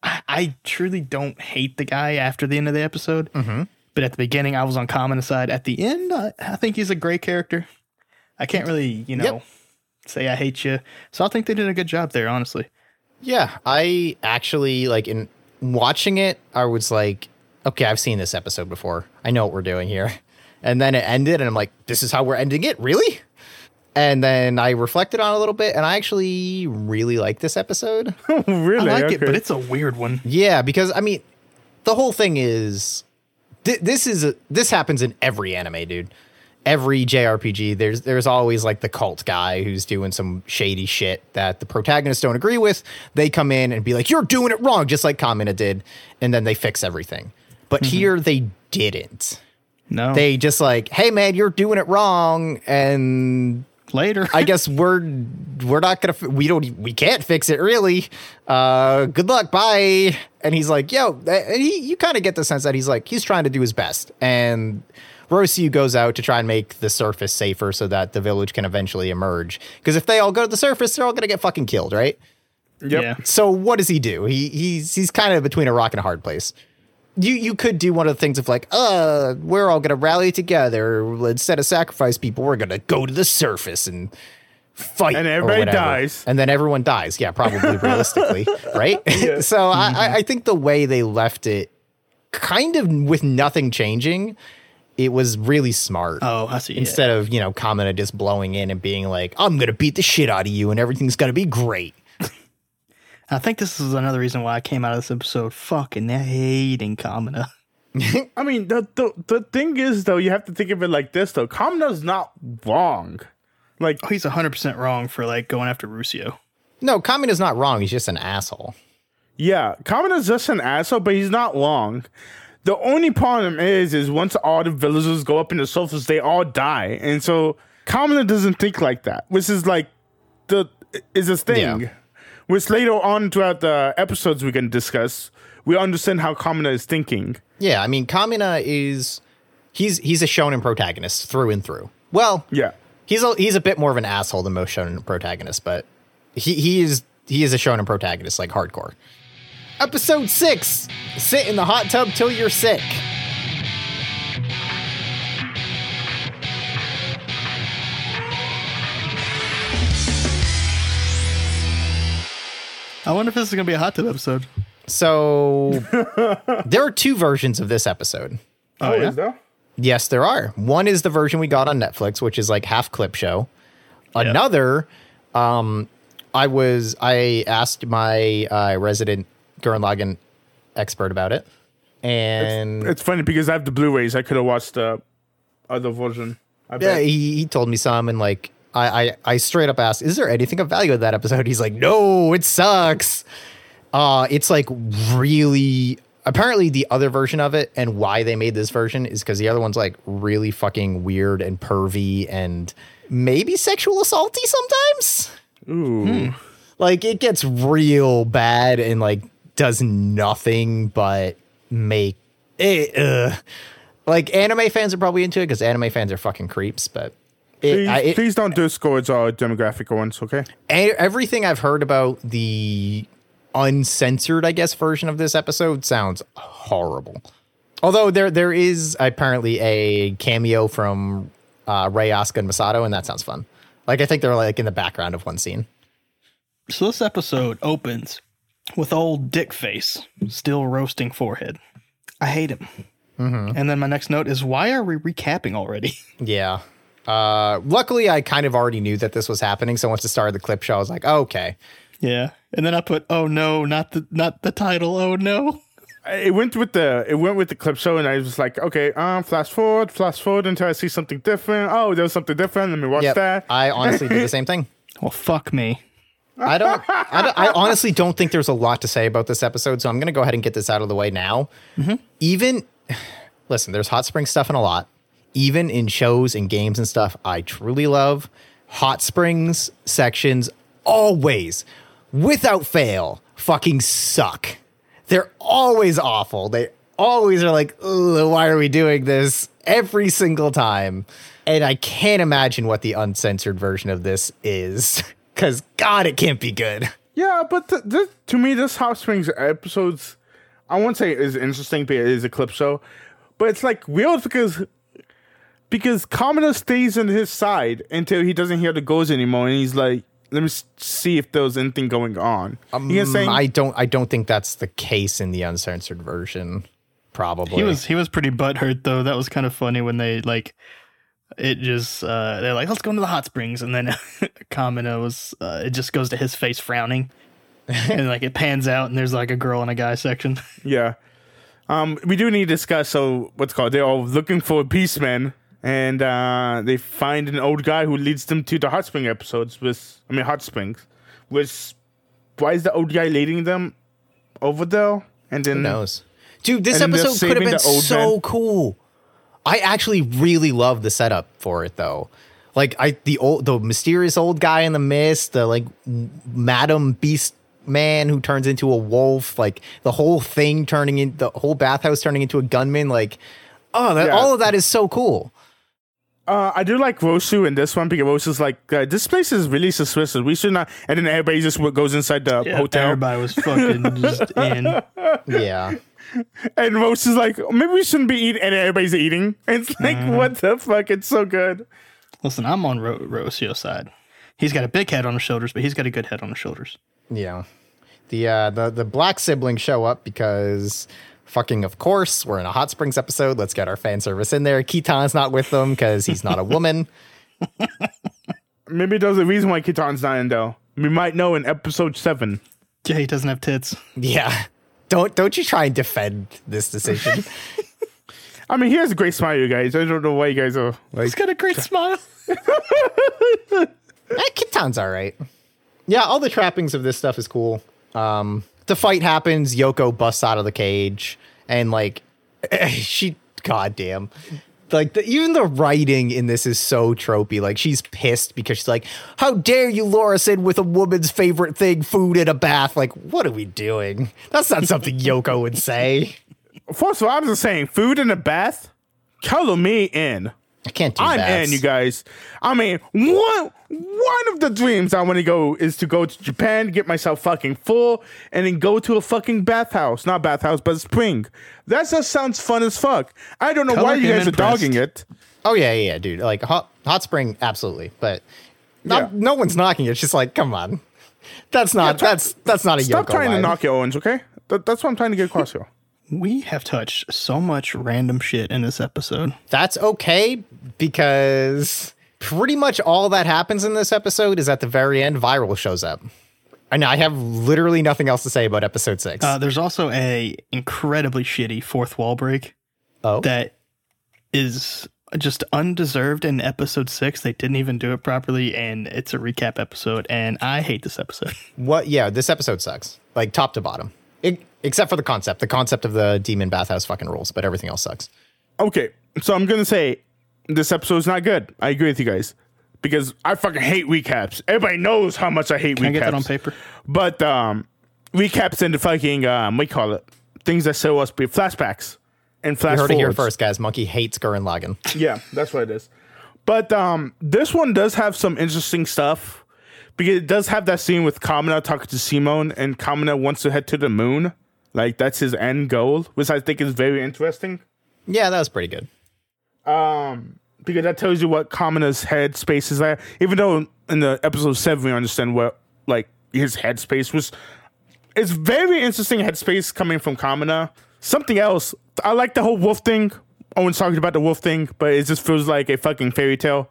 Speaker 2: I, I truly don't hate the guy after the end of the episode,
Speaker 3: Mhm.
Speaker 2: but at the beginning, I was on Common's side. At the end, I, I think he's a great character. I can't really, you know,
Speaker 3: Yep.
Speaker 2: say I hate you. So I think they did a good job there, honestly.
Speaker 3: Yeah, I actually like in watching it, I was like, okay, I've seen this episode before. I know what we're doing here. And then it ended, and I'm like, this is how we're ending it? Really? And then I reflected on it a little bit, and I actually really like this episode.
Speaker 1: really?
Speaker 2: I like it, but it's a weird one.
Speaker 3: yeah, because I mean, the whole thing is th- this is a, this happens in every anime, dude. Every JRPG, there's there's always like the cult guy who's doing some shady shit that the protagonists don't agree with. They come in and be like, "You're doing it wrong," just like Kamina did, and then they fix everything. But here they didn't.
Speaker 2: No,
Speaker 3: They just like, "Hey man, you're doing it wrong," and
Speaker 2: later.
Speaker 3: I guess we're we're not gonna we don't we can't fix it really. Uh, good luck, bye. And he's like, yo, and he you kind of get the sense that he's like he's trying to do his best. And Rossiu goes out to try and make the surface safer so that the village can eventually emerge. Because if they all go to the surface, they're all gonna get fucking killed, right?
Speaker 1: Yep.
Speaker 2: Yeah.
Speaker 3: So what does he do? He he's he's kind of between a rock and a hard place. You you could do one of the things of like, uh, we're all gonna rally together instead of sacrifice people. We're gonna go to the surface and fight,
Speaker 1: And
Speaker 3: or
Speaker 1: everybody dies.
Speaker 3: and then everyone dies. Yeah, probably realistically, right? so I I I think the way they left it, kind of with nothing changing, it was really smart.
Speaker 2: Oh, I see. yeah.
Speaker 3: Instead of you know Kamina just blowing in and being like, I'm gonna beat the shit out of you and everything's gonna be great.
Speaker 2: I think this is another reason why I came out of this episode fucking hating Kamina.
Speaker 1: I mean, the, the the thing is though, you have to think of it like this though. Kamina's not wrong. Like,
Speaker 2: Oh, he's 100% wrong for like going after Rusio.
Speaker 3: No, Kamina's not wrong. He's just an asshole.
Speaker 1: yeah, Kamina's just an asshole, but he's not long. The only problem is, is once all the villagers go up in the surface, they all die, and so Kamina doesn't think like that, which is like the is a thing.
Speaker 3: Yeah.
Speaker 1: Which later on throughout the episodes we can discuss, we understand how Kamina is thinking.
Speaker 3: Yeah, I mean, Kamina is he's he's a shonen protagonist through and through. Well,
Speaker 1: Yeah.
Speaker 3: he's a he's a bit more of an asshole than most shonen protagonists, but he he is he is a shonen protagonist like hardcore. Episode six: Sit in the hot tub till you're sick.
Speaker 2: I wonder if this is going to be a hot tub episode.
Speaker 3: So there are two versions of this episode.
Speaker 1: Oh,
Speaker 2: yeah?
Speaker 1: is there?
Speaker 3: Yes, there are. One is the version we got on Netflix, which is like half clip show. Another, um, I was I asked my uh, resident Gurren Lagann expert about it, and
Speaker 1: It's funny because I have the Blu-rays. I could have watched the other version. I
Speaker 3: yeah, he, he told me some, and like I, I I straight up asked, "Is there anything of value in that episode?" He's like, "No, it sucks." Uh, it's like really. Apparently, the other version of it and why they made this version is because the other one's like really fucking weird and pervy and maybe sexual assaulty sometimes.
Speaker 1: Ooh.
Speaker 3: Like it gets real bad and like does nothing but make it. Uh, like anime fans are probably into it because anime fans are fucking creeps, but. It,
Speaker 1: Please,
Speaker 3: I, it,
Speaker 1: please don't discourage our demographic ones, okay?
Speaker 3: everything I've heard about the uncensored, I guess, version of this episode sounds horrible. Although there there is apparently a cameo from uh, Ray Asuka and Masato, and that sounds fun. Like I think they're like in the background of one scene.
Speaker 2: So this episode opens with old Dick Face still roasting forehead. I hate him. And then my next note is why are we recapping already?
Speaker 3: Yeah. Uh, luckily, I kind of already knew that this was happening, so once it started the clip show, I was like, oh, okay.
Speaker 2: yeah. And then I put oh no, not the not the title. Oh no.
Speaker 1: It went with the it went with the clip show, and I was like, okay, um, flash forward, flash forward until I see something different. Oh, there was something different. Let me watch
Speaker 3: Yep.
Speaker 1: that.
Speaker 3: I honestly did the same thing.
Speaker 2: Well, fuck me.
Speaker 3: I don't, I don't. I honestly don't think there's a lot to say about this episode, so I'm going to go ahead and get this out of the way now. Mm-hmm. Even, listen, there's hot spring stuff in a lot. Even in shows and games and stuff, I truly love hot springs sections. Always, without fail, fucking suck. They're always awful. They always are like, why are we doing this every single time? And I can't imagine what the uncensored version of this is. Because, God, it can't be good.
Speaker 1: Yeah, but th- th- to me, this Hot Springs episodes, I won't say is interesting because it is a clip show, but it's like weird because because Kamina stays on his side until he doesn't hear the goals anymore, and he's like, "Let me s- see if there's anything going on." Um, you know saying?
Speaker 3: I don't. I don't think that's the case in the uncensored version. Probably.
Speaker 2: He was he was pretty butthurt though. That was kind of funny when they like it just uh they're like let's go into the hot springs and then Kamina was uh, it just goes to his face frowning and like it pans out and there's like a girl and a guy section.
Speaker 1: Yeah. Um, we do need to discuss. So, what's called? They're all looking for Beastmen, and uh, they find an old guy who leads them to the hot spring episodes. With I mean, hot springs. With why is the old guy leading them over there? And then
Speaker 3: Who knows? Dude, this episode could have been so
Speaker 1: man.
Speaker 3: cool. I actually really love the setup for it though. Like I the old the mysterious old guy in the mist, the like Madam Beast man who turns into a wolf, like the whole thing turning in the whole bathhouse turning into a gunman, like oh that
Speaker 1: Yeah.
Speaker 3: all of that is so cool.
Speaker 1: Uh, I do like Rossiu in this one because Rossiu's like, uh, this place is really suspicious. We should not. And then everybody just goes inside the hotel.
Speaker 2: Everybody was fucking just in.
Speaker 3: Yeah.
Speaker 1: And Rossiu's like, maybe we shouldn't be eating. And everybody's eating. And it's like,
Speaker 2: Mm-hmm.
Speaker 1: what the fuck? It's so good.
Speaker 2: Listen, I'm on Ro- Rossiu's side. He's got a big head on his shoulders, but he's got a good head on his shoulders.
Speaker 3: Yeah. The uh the the black siblings show up because fucking of course we're in a hot springs episode. Let's get our fan service in there. Kitan's not with them because he's not a woman.
Speaker 1: Maybe there's a reason why Kitan's not in though. We might know in episode seven.
Speaker 2: Yeah, he doesn't have tits.
Speaker 3: Yeah. Don't don't you try and defend this decision.
Speaker 1: I mean, he has a great smile, you guys. I don't know why you guys are like.
Speaker 2: He's got a great smile.
Speaker 3: Eh, Kitan's all right. Yeah, all the trappings of this stuff is cool. Um, the fight happens. Yoko busts out of the cage, and like she, goddamn, like the, even the writing in this is so tropey. Like she's pissed because she's like, "How dare you lure us in with a woman's favorite thing, food in a bath?" Like, what are we doing? That's not something Yoko would say.
Speaker 1: First of all, I'm just saying, food in a bath, color me in.
Speaker 3: I can't do
Speaker 1: I'm in, you guys. I mean, one one of the dreams I want to go is to go to Japan, get myself fucking full, and then go to a fucking bathhouse. Not bathhouse, but spring. That just sounds fun as fuck. I don't know
Speaker 2: Color
Speaker 1: why you
Speaker 2: him
Speaker 1: guys are dogging it.
Speaker 3: Oh yeah, yeah, yeah, dude. Like hot hot spring, absolutely. But not,
Speaker 1: Yeah.
Speaker 3: no one's knocking it. It's just like, come on. That's not that's that's not a
Speaker 1: Stop
Speaker 3: Yoko
Speaker 1: trying to knock it, Owens, okay? That, that's what I'm trying to get across here.
Speaker 2: We have touched so much random shit in this episode.
Speaker 3: That's okay because pretty much all that happens in this episode is at the very end. Viral shows up, and I have literally nothing else to say about episode six.
Speaker 2: Uh, there's also a incredibly shitty fourth wall break
Speaker 3: oh,
Speaker 2: that is just undeserved in episode six. They didn't even do it properly, and it's a recap episode. And I hate this episode.
Speaker 3: what? Yeah, this episode sucks, like top to bottom, it, except for the concept. The concept of the demon bathhouse fucking rules, but everything else sucks.
Speaker 1: Okay, so I'm gonna say this episode's not good. I agree with you guys because I fucking hate recaps. Everybody knows how much I hate
Speaker 2: Can
Speaker 1: recaps.
Speaker 2: I get that on paper?
Speaker 1: But um, recaps and the fucking um, what do you call it? Things that show us be flashbacks and flash
Speaker 3: You heard it here first, guys. Monkey hates Gurren Lagann.
Speaker 1: Yeah, that's what it is. But um, this one does have some interesting stuff because it does have that scene with Kamina talking to Simone, and Kamina wants to head to the moon. Like that's his end goal, which I think is very interesting.
Speaker 3: yeah, that was pretty good.
Speaker 1: Um, because that tells you what Kamina's headspace is at. Even though in the episode seven we understand what like his headspace was. It's very interesting headspace coming from Kamina. Something else, I like the whole wolf thing. Owen's talking about the wolf thing, but it just feels like a fucking fairy tale.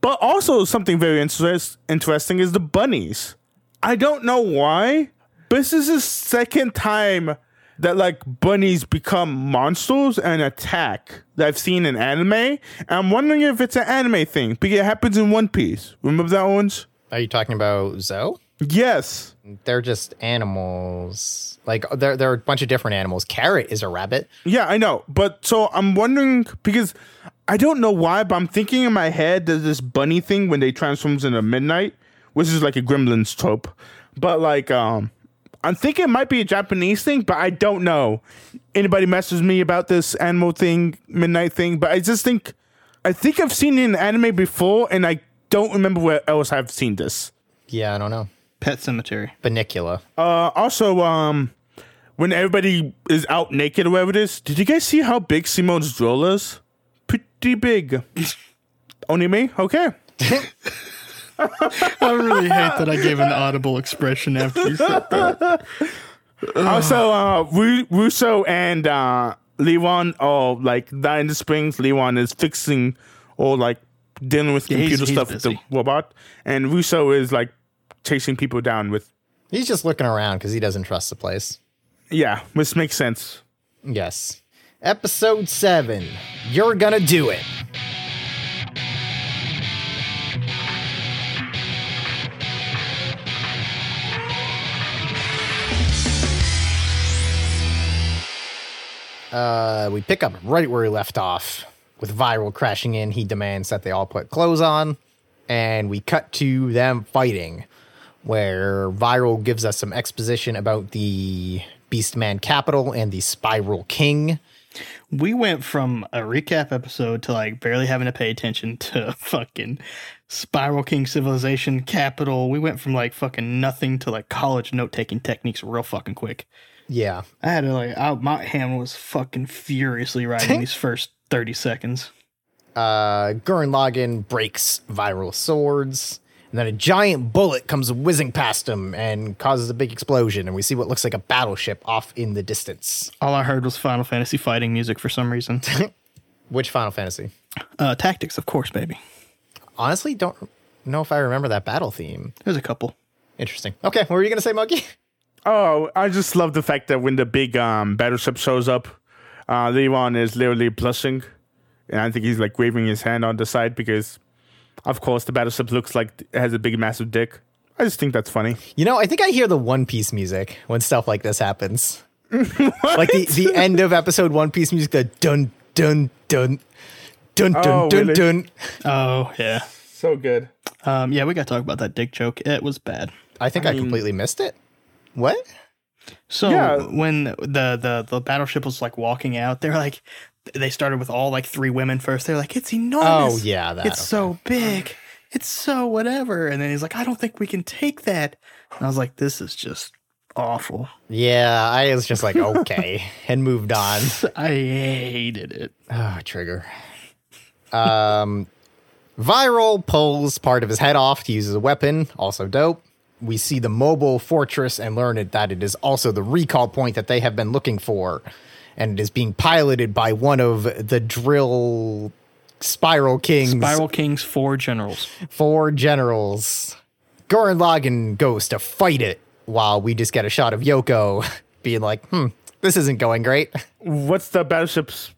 Speaker 1: But also something very interest, interesting is the bunnies. I don't know why, this is the second time that like bunnies become monsters and attack that I've seen in anime. And I'm wondering if it's an anime thing because it happens in One Piece. Remember that ones?
Speaker 3: Are you talking about Zou?
Speaker 1: Yes.
Speaker 3: They're just animals. Like there, there are a bunch of different animals. Carrot is a rabbit.
Speaker 1: Yeah, I know. But so I'm wondering because I don't know why, but I'm thinking in my head there's this bunny thing when they transforms into midnight, which is like a gremlins trope. But like um I'm thinking it might be a Japanese thing, but I don't know. Anybody messes me about this animal thing, midnight thing, but I just think I think I've seen it in anime before and I don't remember where else I've seen this.
Speaker 3: Yeah, I don't know.
Speaker 2: Pet Cemetery.
Speaker 3: Bunnicula.
Speaker 1: Uh, also, um, when everybody is out naked or whatever it is, did you guys see how big Simone's drill is? Pretty big. Only me? Okay.
Speaker 2: I really hate that I gave an audible expression after you said that.
Speaker 1: Also, uh, Rossiu and uh, Leeron are like that in the springs. Leeron is fixing or like dealing with
Speaker 2: Yeah,
Speaker 1: computer
Speaker 2: he's
Speaker 1: stuff with the robot, and Rossiu is like chasing people down with
Speaker 3: He's just looking around because he doesn't trust the place.
Speaker 1: yeah, which makes sense.
Speaker 3: Yes. Episode seven. You're gonna do it. Uh, we pick up right where we left off with Viral crashing in. He demands that they all put clothes on, and we cut to them fighting, where Viral gives us some exposition about the Beastman capital and the Spiral King.
Speaker 2: We went from a recap episode to like barely having to pay attention to fucking Spiral King Civilization Capital. We went from like fucking nothing to like college note taking techniques real fucking quick.
Speaker 3: Yeah,
Speaker 2: I had to like, I, my hand was fucking furiously riding these first 30 seconds.
Speaker 3: uh, Gurren Lagann breaks Viral swords, and then a giant bullet comes whizzing past him and causes a big explosion, and we see what looks like a battleship off in the distance.
Speaker 2: All I heard was Final Fantasy fighting music for some reason.
Speaker 3: Which Final Fantasy?
Speaker 2: uh, tactics, of course, baby.
Speaker 3: Honestly, don't know if I remember that battle theme.
Speaker 2: There's a couple.
Speaker 3: Interesting. Okay, what were you gonna say, Monkey?
Speaker 1: Oh, I just love the fact that when the big um, battleship shows up, uh, Leeron is literally blushing, and I think he's like waving his hand on the side because, of course, the battleship looks like it has a big, massive dick. I just think that's funny.
Speaker 3: You know, I think I hear the One Piece music when stuff like this happens. like the, the end of episode One Piece music, the dun dun dun dun dun
Speaker 1: Oh,
Speaker 3: dun
Speaker 1: really?
Speaker 3: dun.
Speaker 2: Oh yeah.
Speaker 1: So good.
Speaker 2: Um, yeah, we got to talk about that dick joke. It was bad.
Speaker 3: I think I,
Speaker 1: mean-
Speaker 3: completely missed it. What?
Speaker 2: So
Speaker 1: Yeah.
Speaker 2: when the, the the battleship was like walking out, they're like, they started with all like three women first. They're like, it's enormous.
Speaker 3: Oh yeah, that.
Speaker 2: it's so big. It's so whatever. And then he's like, I don't think we can take that. And I was like, this is just awful.
Speaker 3: yeah, I was just like okay, and moved on.
Speaker 2: I hated it.
Speaker 3: Oh, trigger. Um, Viral pulls part of his head off to use as a weapon. Also dope. We see the mobile fortress and learn it that it is also the recall point that they have been looking for, and it is being piloted by one of the drill Spiral Kings.
Speaker 2: Spiral King's four generals.
Speaker 3: four generals. Gurren Lagann goes to fight it while we just get a shot of Yoko being like, hmm, this isn't going great.
Speaker 1: What's the battleship's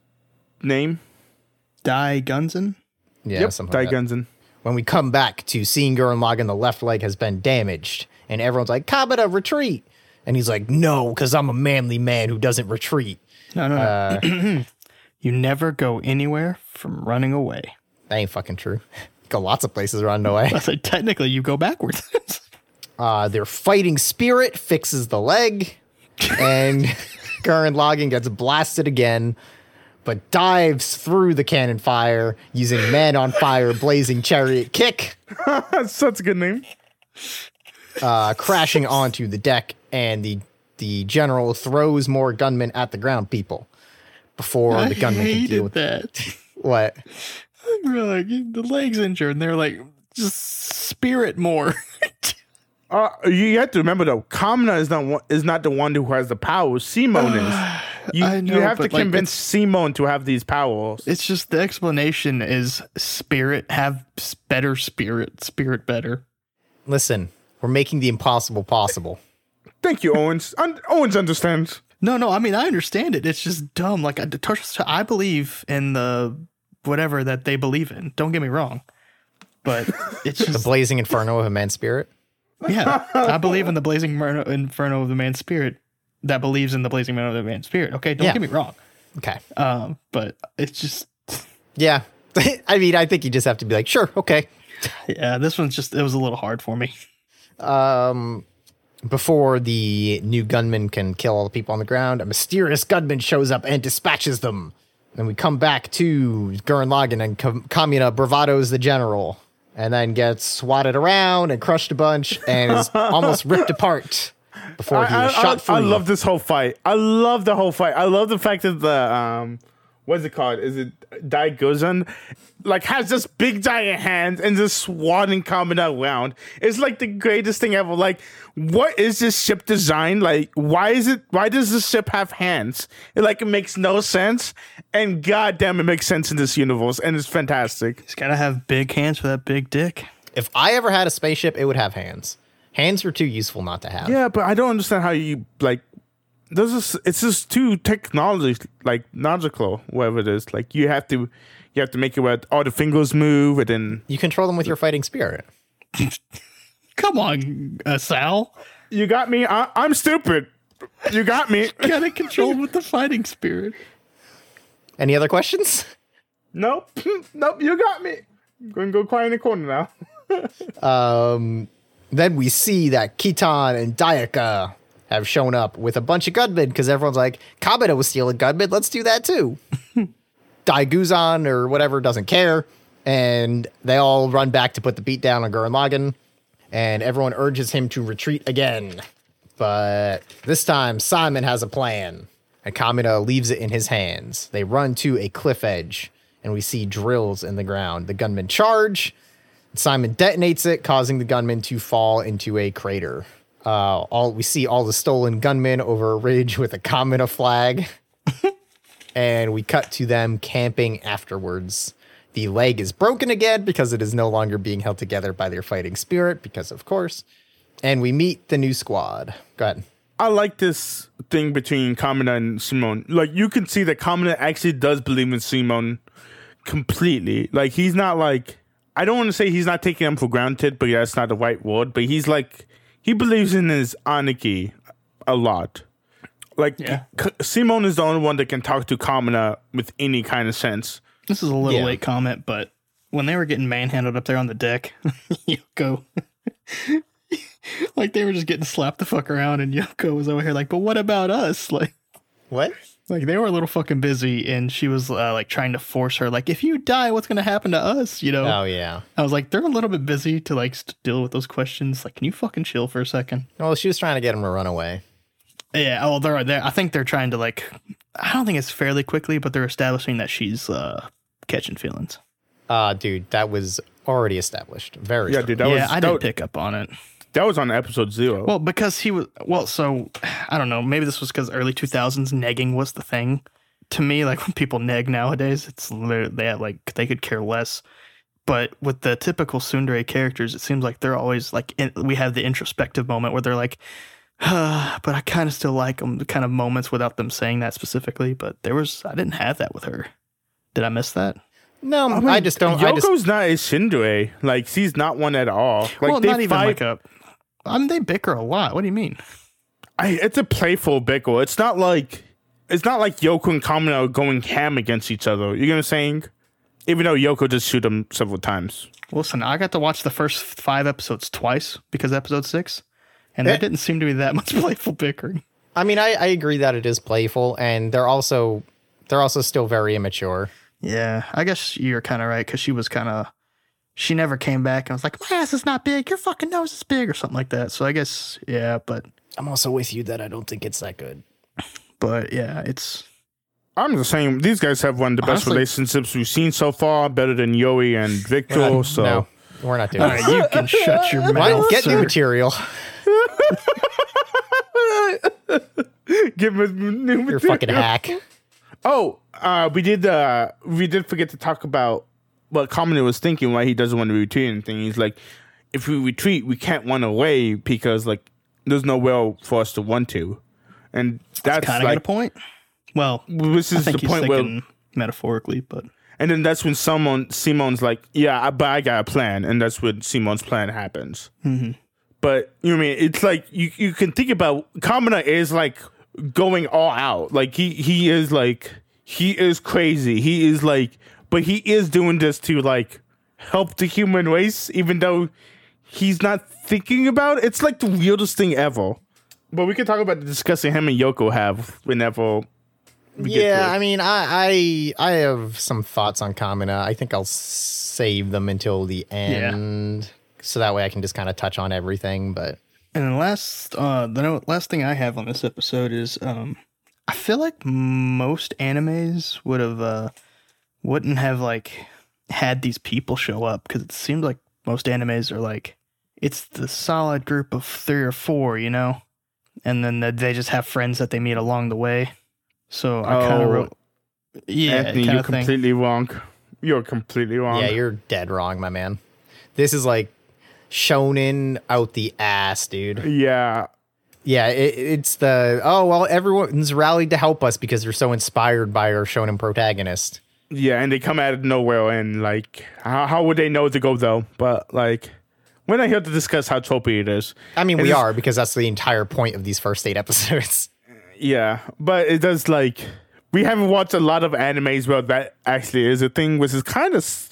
Speaker 1: name?
Speaker 2: Die Gunsen.
Speaker 3: Yeah,
Speaker 1: yep,
Speaker 3: something like that.
Speaker 1: Daigunzen.
Speaker 3: When we come back to seeing Gurren Lagann, the left leg has been damaged, and everyone's like, Kabata, retreat. And he's like, no, because I'm a manly man who doesn't retreat.
Speaker 2: No, no, no. you never go anywhere from running away.
Speaker 3: That ain't fucking true. Go lots of places running away.
Speaker 2: I said, technically, you go backwards.
Speaker 3: Uh, their fighting spirit fixes the leg, and Gurren Lagann gets blasted again, but dives through the cannon fire using man on fire blazing chariot kick.
Speaker 1: That's such a good name.
Speaker 3: uh, crashing onto the deck, and the the general throws more gunmen at the ground people before
Speaker 2: I
Speaker 3: the gunmen can deal with
Speaker 2: that.
Speaker 3: what.
Speaker 2: We're like, the leg's injured, and they're like, just spirit more.
Speaker 1: Uh, you have to remember though, Kamina is not one, is not the one who has the power. Simone is. You,
Speaker 2: I know,
Speaker 1: you have to
Speaker 2: like,
Speaker 1: convince Simone to have these powers.
Speaker 2: it's just the explanation is spirit have better spirit, spirit better.
Speaker 3: Listen, we're making the impossible possible.
Speaker 1: Thank you, Owens. Un- Owens understands.
Speaker 2: No, no, I mean I understand it. It's just dumb. Like I, I believe in the whatever that they believe in. Don't get me wrong, but it's
Speaker 3: The blazing inferno of a man's spirit.
Speaker 2: yeah. I believe in the blazing inferno- inferno of the man's spirit that believes in the blazing inferno of the man's spirit. Okay, don't
Speaker 3: Yeah.
Speaker 2: get me wrong.
Speaker 3: Okay.
Speaker 2: Um, but it's just
Speaker 3: Yeah. I mean, I think you just have to be like, sure, okay.
Speaker 2: yeah. This one's just it was a little hard for me.
Speaker 3: Um, before the new gunman can kill all the people on the ground, a mysterious gunman shows up and dispatches them. Then we come back to Gurren Lagann and Kam- Kamina bravados the general, and then gets swatted around and crushed a bunch and is almost ripped apart before he
Speaker 1: I,
Speaker 3: was
Speaker 1: I-
Speaker 3: shot
Speaker 1: I-
Speaker 3: free.
Speaker 1: I love this whole fight. I love the whole fight. I love the fact that the um, what's it called? Is it Dai Daigozan? Like has this big giant hand and just swatting Kamina around. It's like the greatest thing ever. Like, what is this ship design? Like, why is it? Why does this ship have hands? It like it makes no sense. And goddamn, it makes sense in this universe, and it's fantastic.
Speaker 2: He's got to have big hands for that big dick.
Speaker 3: if I ever had a spaceship, it would have hands. Hands are too useful not to have.
Speaker 1: Yeah, but I don't understand how you like. This is it's just too technology like logical, whatever it is. Like you have to, you have to make it where all the fingers move, and then
Speaker 3: You control them with your fighting spirit.
Speaker 2: Come on, uh, Sal.
Speaker 1: you got me. I, I'm stupid. You got me.
Speaker 2: Got to control with the fighting spirit.
Speaker 3: Any other questions?
Speaker 1: nope, nope. You got me. I'm going to go quiet in the corner now.
Speaker 3: Um, then we see that Kitan and Dayakka have shown up with a bunch of gunmen because everyone's like, Kabata was stealing gunmen. Let's do that too. Daiguzan or whatever doesn't care. And they all run back to put the beat down on Gurren Lagann. And everyone urges him to retreat again. But this time, Simon has a plan. And Kamina leaves it in his hands. They run to a cliff edge. And we see drills in the ground. The gunmen charge. Simon detonates it, causing the gunman to fall into a crater. Uh, all we see all the stolen gunmen over a ridge with a Kamina flag, and we cut to them camping afterwards. The leg is broken again because it is no longer being held together by their fighting spirit, because of course. And we meet the new squad. Go ahead.
Speaker 1: I like this thing between Kamina and Simone. Like you can see that Kamina actually does believe in Simone completely. Like he's not like I don't want to say he's not taking them for granted, but yeah, that's not the right word. But he's like he believes in his Aniki a lot. Like
Speaker 2: Yeah.
Speaker 1: K- Simone is the only one that can talk to Kamina with any kind of sense.
Speaker 2: This is a little
Speaker 3: Yeah.
Speaker 2: late comment, but when they were getting manhandled up there on the deck, Yoko, like they were just getting slapped the fuck around, and Yoko was over here like, "But what about us?" Like,
Speaker 3: What?
Speaker 2: Like they were a little fucking busy, and she was uh, like trying to force her, like, "If you die, what's gonna happen to us?" You know.
Speaker 3: Oh yeah.
Speaker 2: I was like, they're a little bit busy to like st- deal with those questions. Like, can you fucking chill for a second?
Speaker 3: Well, she was trying to get him to run away.
Speaker 2: Yeah. Oh, they're there. I think they're trying to like. I don't think it's fairly quickly, but they're establishing that she's uh catching feelings.
Speaker 3: Uh dude, that was already established. Very.
Speaker 1: Yeah,
Speaker 3: early.
Speaker 1: dude, that
Speaker 2: yeah,
Speaker 1: was
Speaker 2: I
Speaker 1: that,
Speaker 2: didn't pick up on it.
Speaker 1: That was on episode zero.
Speaker 2: Well, because he was well, so I don't know. Maybe this was because early two thousands negging was the thing. To me, like when people neg nowadays, it's literally they have, like they could care less. But with the typical tsundere characters, it seems like they're always like in, we have the introspective moment where they're like, "Ah, but I kind of still like them. The kind of moments without them saying that specifically. But there was I didn't have that with her. Did I miss that?
Speaker 3: No, I,
Speaker 1: mean,
Speaker 3: just don't. I
Speaker 1: Yoko's
Speaker 3: just
Speaker 1: not a tsundere. Like she's not one at all. Like
Speaker 2: well,
Speaker 1: they
Speaker 2: not even
Speaker 1: fight,
Speaker 2: like a. I mean, they bicker a lot. What do you mean?
Speaker 1: I, it's a playful bickle. It's not like it's not like Yoko and Kamina are going ham against each other. You know what I'm saying? Even though Yoko just shoot him several times.
Speaker 2: Listen, I got to watch the first five episodes twice because episode six, and
Speaker 3: Eh.
Speaker 2: there didn't seem to be that much playful bickering.
Speaker 3: I mean, I, I agree that it is playful, and they're also they're also still very immature.
Speaker 2: Yeah, I guess you're kind of right because she was kind of. She never came back and was like, "My ass is not big. Your fucking nose is big," or something like that. So I guess, yeah, but
Speaker 3: I'm also with you that I don't think it's that good.
Speaker 2: but yeah, it's
Speaker 1: I'm the same. these guys have one of the best
Speaker 2: Honestly-
Speaker 1: relationships we've seen so far, better than Yoi and Victor. so
Speaker 3: no, we're not doing
Speaker 2: all
Speaker 3: this.
Speaker 2: right. You can shut your
Speaker 3: Why
Speaker 2: mouth.
Speaker 3: get new material?
Speaker 1: give him new
Speaker 3: You're
Speaker 1: material.
Speaker 3: fucking hack.
Speaker 1: Oh, uh, we did. Uh, we did forget to talk about what Kamina was thinking. Why he doesn't want to retreat anything. He's like, if we retreat, we can't run away because like there's no nowhere for us to run to, and that's
Speaker 2: Kind of got a point. Well,
Speaker 1: this is the point where.
Speaker 2: metaphorically, but
Speaker 1: And then that's when someone Simon's like, "Yeah, I, but I got a plan," and that's when Simon's plan happens.
Speaker 2: Mm-hmm.
Speaker 1: But you know what I mean? It's like you you can think about Kamina is like going all out. Like he he is like he is crazy. He is like, but he is doing this to like help the human race, even though he's not thinking about it. It's like the weirdest thing ever. But we can talk about the discussion him and Yoko have whenever. we get to
Speaker 3: Yeah,
Speaker 1: it.
Speaker 3: I mean, I, I I have some thoughts on Kamina. I think I'll save them until the end, so that way I can just kind of touch on everything. But
Speaker 2: And the last, uh, the no- last thing I have on this episode is, um, I feel like most animes would have, uh, wouldn't have like had these people show up because it seemed like most animes are like, it's the solid group of three or four, you know, and then they just have friends that they meet along the way. So I kind of
Speaker 1: Oh,
Speaker 2: wrote, yeah,
Speaker 1: Anthony, you're
Speaker 2: of thing.
Speaker 1: completely wrong. You're completely wrong.
Speaker 3: yeah, you're dead wrong, my man. This is like shonen out the ass, dude.
Speaker 1: yeah.
Speaker 3: Yeah, it, it's the oh well, everyone's rallied to help us because they're so inspired by our shonen protagonist.
Speaker 1: Yeah, and they come out of nowhere, and like, how, how would they know to go though? But like, we're not here to discuss how tropey it is.
Speaker 3: I mean,
Speaker 1: And
Speaker 3: we are because that's the entire point of these first eight episodes.
Speaker 1: Yeah, but it does like we haven't watched a lot of animes where that actually is a thing, which is kind of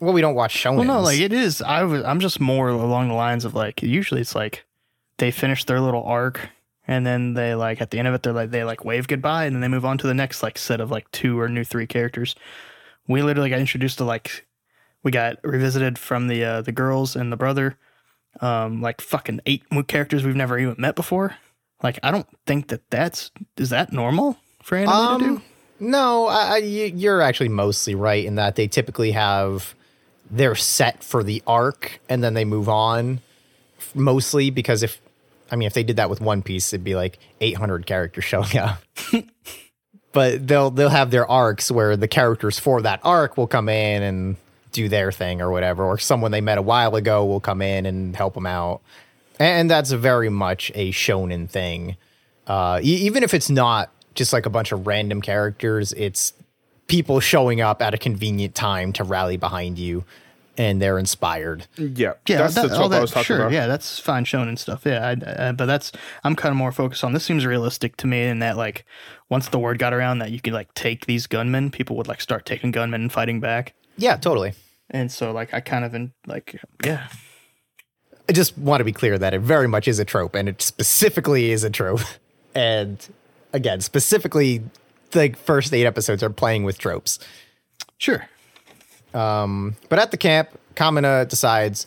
Speaker 3: well, we don't watch shonen.
Speaker 2: Well, no, like it is. I was. I'm just more along the lines of like. Usually, it's like they finish their little arc, and then they like at the end of it, they're like they like wave goodbye, and then they move on to the next like set of like two or new three characters. We literally got introduced to like we got revisited from the uh, the girls and the brother, um, like fucking eight new characters we've never even met before. Like I don't think that that's is that normal for anime to do.
Speaker 3: Um, no, I, I, you- you're actually mostly right in that they typically have their set for the arc and then they move on. Mostly because if, I mean, if they did that with One Piece, it'd be like 800 characters showing up. but they'll they'll have their arcs where the characters for that arc will come in and do their thing or whatever, or someone they met a while ago will come in and help them out, and that's very much a shonen thing. Uh, e- even if it's not just like a bunch of random characters, it's people showing up at a convenient time to rally behind you, and they're inspired.
Speaker 1: Yeah,
Speaker 2: Yeah,
Speaker 1: that's
Speaker 2: that,
Speaker 1: the
Speaker 2: all
Speaker 1: trope I
Speaker 2: that,
Speaker 1: was talking
Speaker 2: sure.
Speaker 1: about.
Speaker 2: Yeah, that's fine shown and stuff. Yeah, I, I, but that's I'm kind of more focused on. This seems realistic to me in that like once the word got around that you could like take these gunmen, people would like start taking gunmen and fighting back.
Speaker 3: Yeah, totally.
Speaker 2: And so like I kind of in like yeah
Speaker 3: I just want to be clear that it very much is a trope, and it specifically is a trope. And again, specifically, the first eight episodes are playing with tropes.
Speaker 2: sure
Speaker 3: But at the camp, Kamina decides,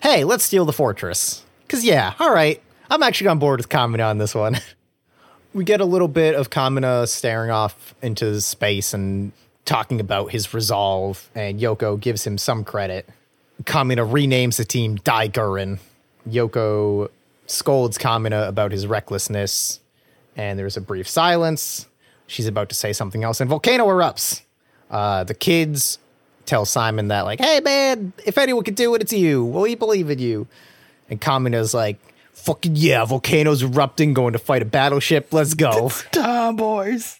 Speaker 3: hey, let's steal the fortress. Because, yeah, all right, I'm actually on board with Kamina on this one. we get a little bit of Kamina staring off into space and talking about his resolve, and Yoko gives him some credit. Kamina renames the team Daiguren. Yoko scolds Kamina about his recklessness, and there's a brief silence. She's about to say something else, and volcano erupts. Uh, the kids tell Simon that, like, hey man, if anyone could do it, it's you. Well, we believe in you. And Kamina's like, fucking yeah, volcanoes erupting, going to fight a battleship. Let's go.
Speaker 2: Tom boys.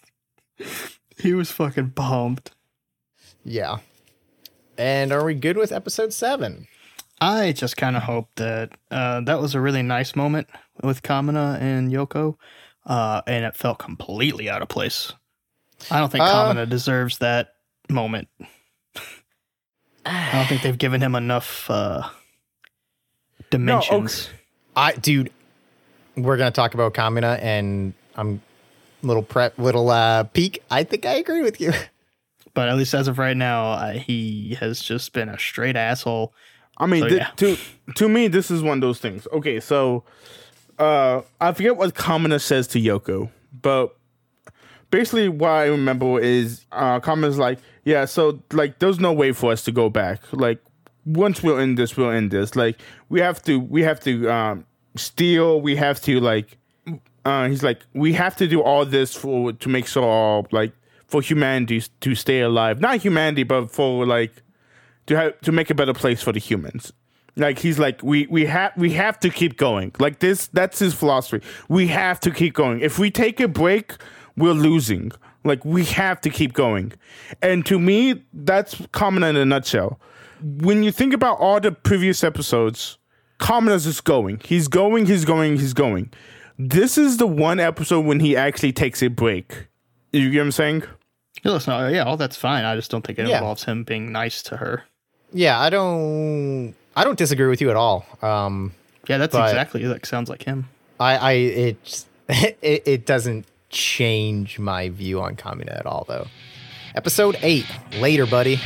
Speaker 2: He was fucking pumped.
Speaker 3: yeah. And are we good with episode seven?
Speaker 2: I just kind of hope that uh, that was a really nice moment with Kamina and Yoko, uh, and it felt completely out of place. I don't think
Speaker 3: Uh,
Speaker 2: Kamina deserves that moment. I don't think they've given him enough uh, dimensions.
Speaker 3: I, dude, we're gonna talk about Kamina, and I'm little prep, little uh, peek. I think I agree with you.
Speaker 2: But at least as of right now, uh, he has just been a straight asshole.
Speaker 1: I mean,
Speaker 2: So,
Speaker 1: thi-
Speaker 2: yeah.
Speaker 1: to to me, this is one of those things. Okay, so uh, I forget what Kamina says to Yoko, but basically, what I remember is uh, Kamina's like, "Yeah, so like, there's no way for us to go back. Like, once we're in this, we'll end this. Like, we have to, we have to um, steal. We have to like." Uh, he's like, we have to do all this for to make sure all like for humanity to stay alive. Not humanity, but for like to have to make a better place for the humans. Like he's like we we have we have to keep going. Like this that's his philosophy. We have to keep going. If we take a break, we're losing. Like we have to keep going. And to me, that's Kamina in a nutshell. When you think about all the previous episodes, Kamina is just going. He's going, he's going, he's going. This is the one episode when he actually takes a break. You get what I'm saying?
Speaker 2: Yeah, listen, uh, yeah, all that's fine. I just don't think it
Speaker 3: Yeah.
Speaker 2: involves him being nice to her.
Speaker 3: yeah, I don't, I don't disagree with you at all. Um,
Speaker 2: Yeah, that's exactly like sounds like him.
Speaker 3: I, I, it, it, it doesn't change my view on Kamina at all, though. Episode eight, later, buddy.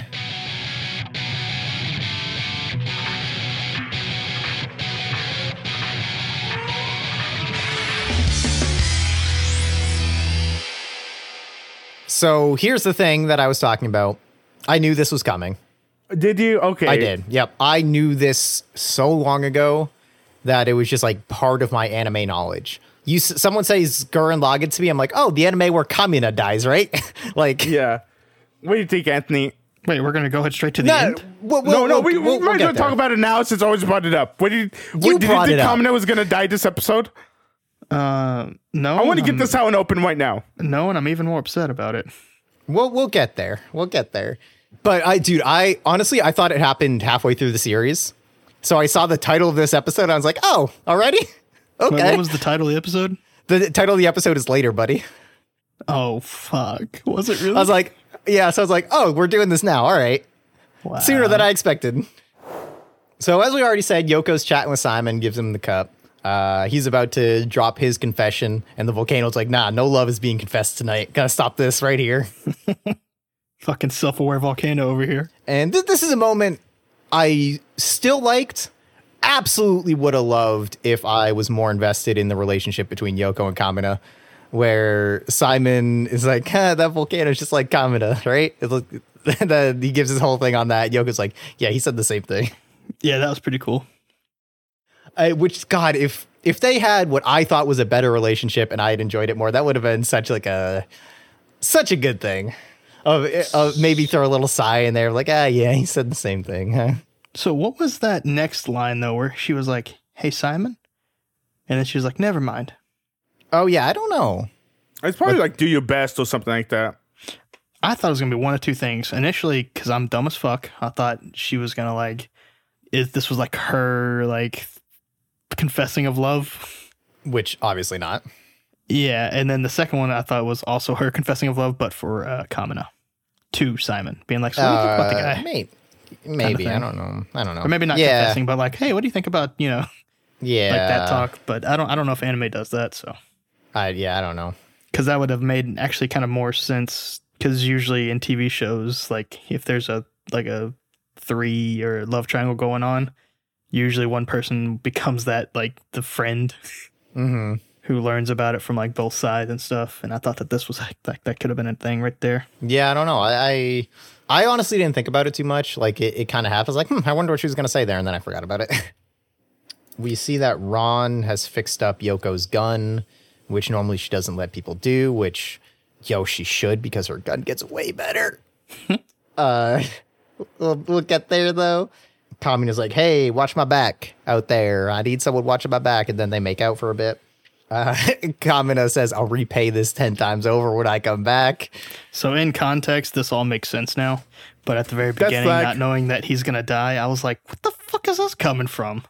Speaker 3: So here's the thing that I was talking about. I knew this was coming.
Speaker 1: Did you? Okay.
Speaker 3: I did. Yep. I knew this so long ago that it was just like part of my anime knowledge. You, someone says Gurren Lagann to me, I'm like, oh, the anime where Kamina dies, right? like,
Speaker 1: Yeah. What do you think, Anthony?
Speaker 2: Wait, we're gonna go ahead straight to the
Speaker 3: no,
Speaker 2: end.
Speaker 3: we'll,
Speaker 1: no,
Speaker 3: we'll-
Speaker 1: no,
Speaker 3: we'll-
Speaker 1: we, we
Speaker 3: we'll- we'll
Speaker 1: might as well talk about it now since I always brought it up. What did you,
Speaker 3: You
Speaker 1: what, did you think. Kamina was going to die this episode?
Speaker 2: Uh, no,
Speaker 1: I want to get this out and open right now.
Speaker 2: No, and I'm even more upset about it.
Speaker 3: We'll we'll get there. We'll get there. But I, dude, I honestly I thought it happened halfway through the series. So I saw the title of this episode. I was like, oh, already?
Speaker 2: Wait, what was the title of the episode?
Speaker 3: the title of the episode is later, buddy.
Speaker 2: Oh fuck! Was it really?
Speaker 3: I was like, yeah. So I was like, oh, we're doing this now. All right.
Speaker 2: Wow.
Speaker 3: sooner than I expected. So, as we already said, Yoko's chatting with Simon, gives him the cup. Uh, he's about to drop his confession, and the volcano's like, nah, no love is being confessed tonight. Gotta stop this right here.
Speaker 2: Fucking self-aware volcano over here.
Speaker 3: And th- this is a moment I still liked. Absolutely would have loved if I was more invested in the relationship between Yoko and Kamina, where Simon is like, that volcano is just like Kamina, right? It look, the, he gives his whole thing on that. Yoko's like, yeah, he said the same thing.
Speaker 2: Yeah, that was pretty cool.
Speaker 3: I, which God, if if they had what I thought was a better relationship and I had enjoyed it more, that would have been such like a such a good thing. Of, of maybe throw a little sigh in there, like ah yeah, he said the same thing. Huh?
Speaker 2: So what was that next line though, where she was like, "Hey Simon," and then she was like, "Never mind."
Speaker 3: Oh yeah, I don't know.
Speaker 1: It's probably like do your best or something like that.
Speaker 2: I thought it was gonna be one of two things. Initially, because I'm dumb as fuck, I thought she was gonna like, if this was like her like confessing of love.
Speaker 3: Which obviously not.
Speaker 2: Yeah, and then the second one I thought was also her confessing of love, but for uh, Kamina to Simon, being like, "So what do you think about the
Speaker 3: Uh,
Speaker 2: guy?"
Speaker 3: Maybe, maybe I don't know. I don't know.
Speaker 2: Or maybe not
Speaker 3: yeah,
Speaker 2: confessing, but like, "Hey, what do you think about you know
Speaker 3: Yeah,
Speaker 2: like that talk?" But I don't, I don't know if anime does that, so
Speaker 3: I, yeah, I don't know.
Speaker 2: because that would have made actually kind of more sense. Because usually in TV shows, like if there's a like a three or love triangle going on, usually one person becomes that like the friend
Speaker 3: hmm
Speaker 2: who learns about it from like both sides and stuff. And I thought that this was like that, that could have been a thing right there.
Speaker 3: Yeah, I don't know. I, I, I honestly didn't think about it too much. Like it, it kind of happens. Like, hmm, I wonder what she was gonna say there, and then I forgot about it. we see that Ron has fixed up Yoko's gun, which normally she doesn't let people do. Which, yo, she should because her gun gets way better. uh, we'll, we'll get there though. Kamina's like, "Hey, watch my back out there. I need someone watching my back," and then they make out for a bit. Uh, Kamina says, "I'll repay this ten times over when I come back."
Speaker 2: So in context, this all makes sense now. But at the very beginning,
Speaker 1: like-
Speaker 2: not knowing that he's gonna die, I was like, "What the fuck is this coming from?"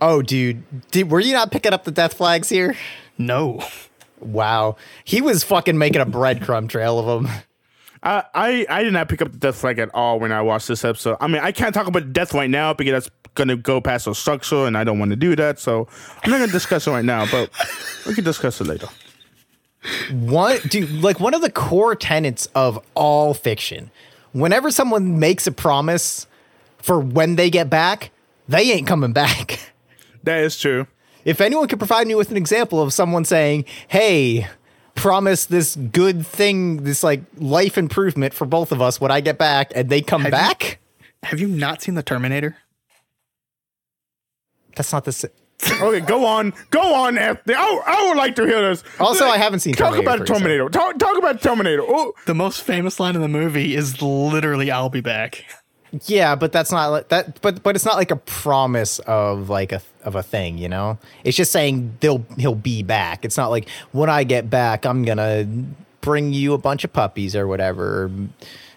Speaker 3: Oh, dude, did, were you not picking up the death flags here?
Speaker 2: No,
Speaker 3: Wow, he was fucking making a breadcrumb trail of them.
Speaker 1: I, I I did not pick up the death flag at all when I watched this episode. I mean, I can't talk about death right now because that's gonna go past the structure, and I don't want to do that. So I'm not gonna discuss it right now, but we can discuss it later.
Speaker 3: One, dude, like one of the core tenets of all fiction. Whenever someone makes a promise for when they get back, they ain't coming back.
Speaker 1: That is true.
Speaker 3: If anyone could provide me with an example of someone saying, "Hey, promise this good thing, this like life improvement for both of us when I get back," and they come
Speaker 2: Have you-
Speaker 3: back,
Speaker 2: have you not seen the Terminator?
Speaker 3: that's not the. sa-
Speaker 1: Okay, go on, go on, Anthony. I, I would like to hear this.
Speaker 3: Also, I haven't seen
Speaker 1: Talk
Speaker 3: Terminator
Speaker 1: about
Speaker 3: 3, so-
Speaker 1: Terminator. Talk, talk about Terminator. Oh,
Speaker 2: The most famous line in the movie is literally "I'll be back."
Speaker 3: Yeah, but that's not like that. But but it's not like a promise of like a of a thing, you know. It's just saying they'll he'll be back. It's not like when I get back, I'm gonna bring you a bunch of puppies or whatever, or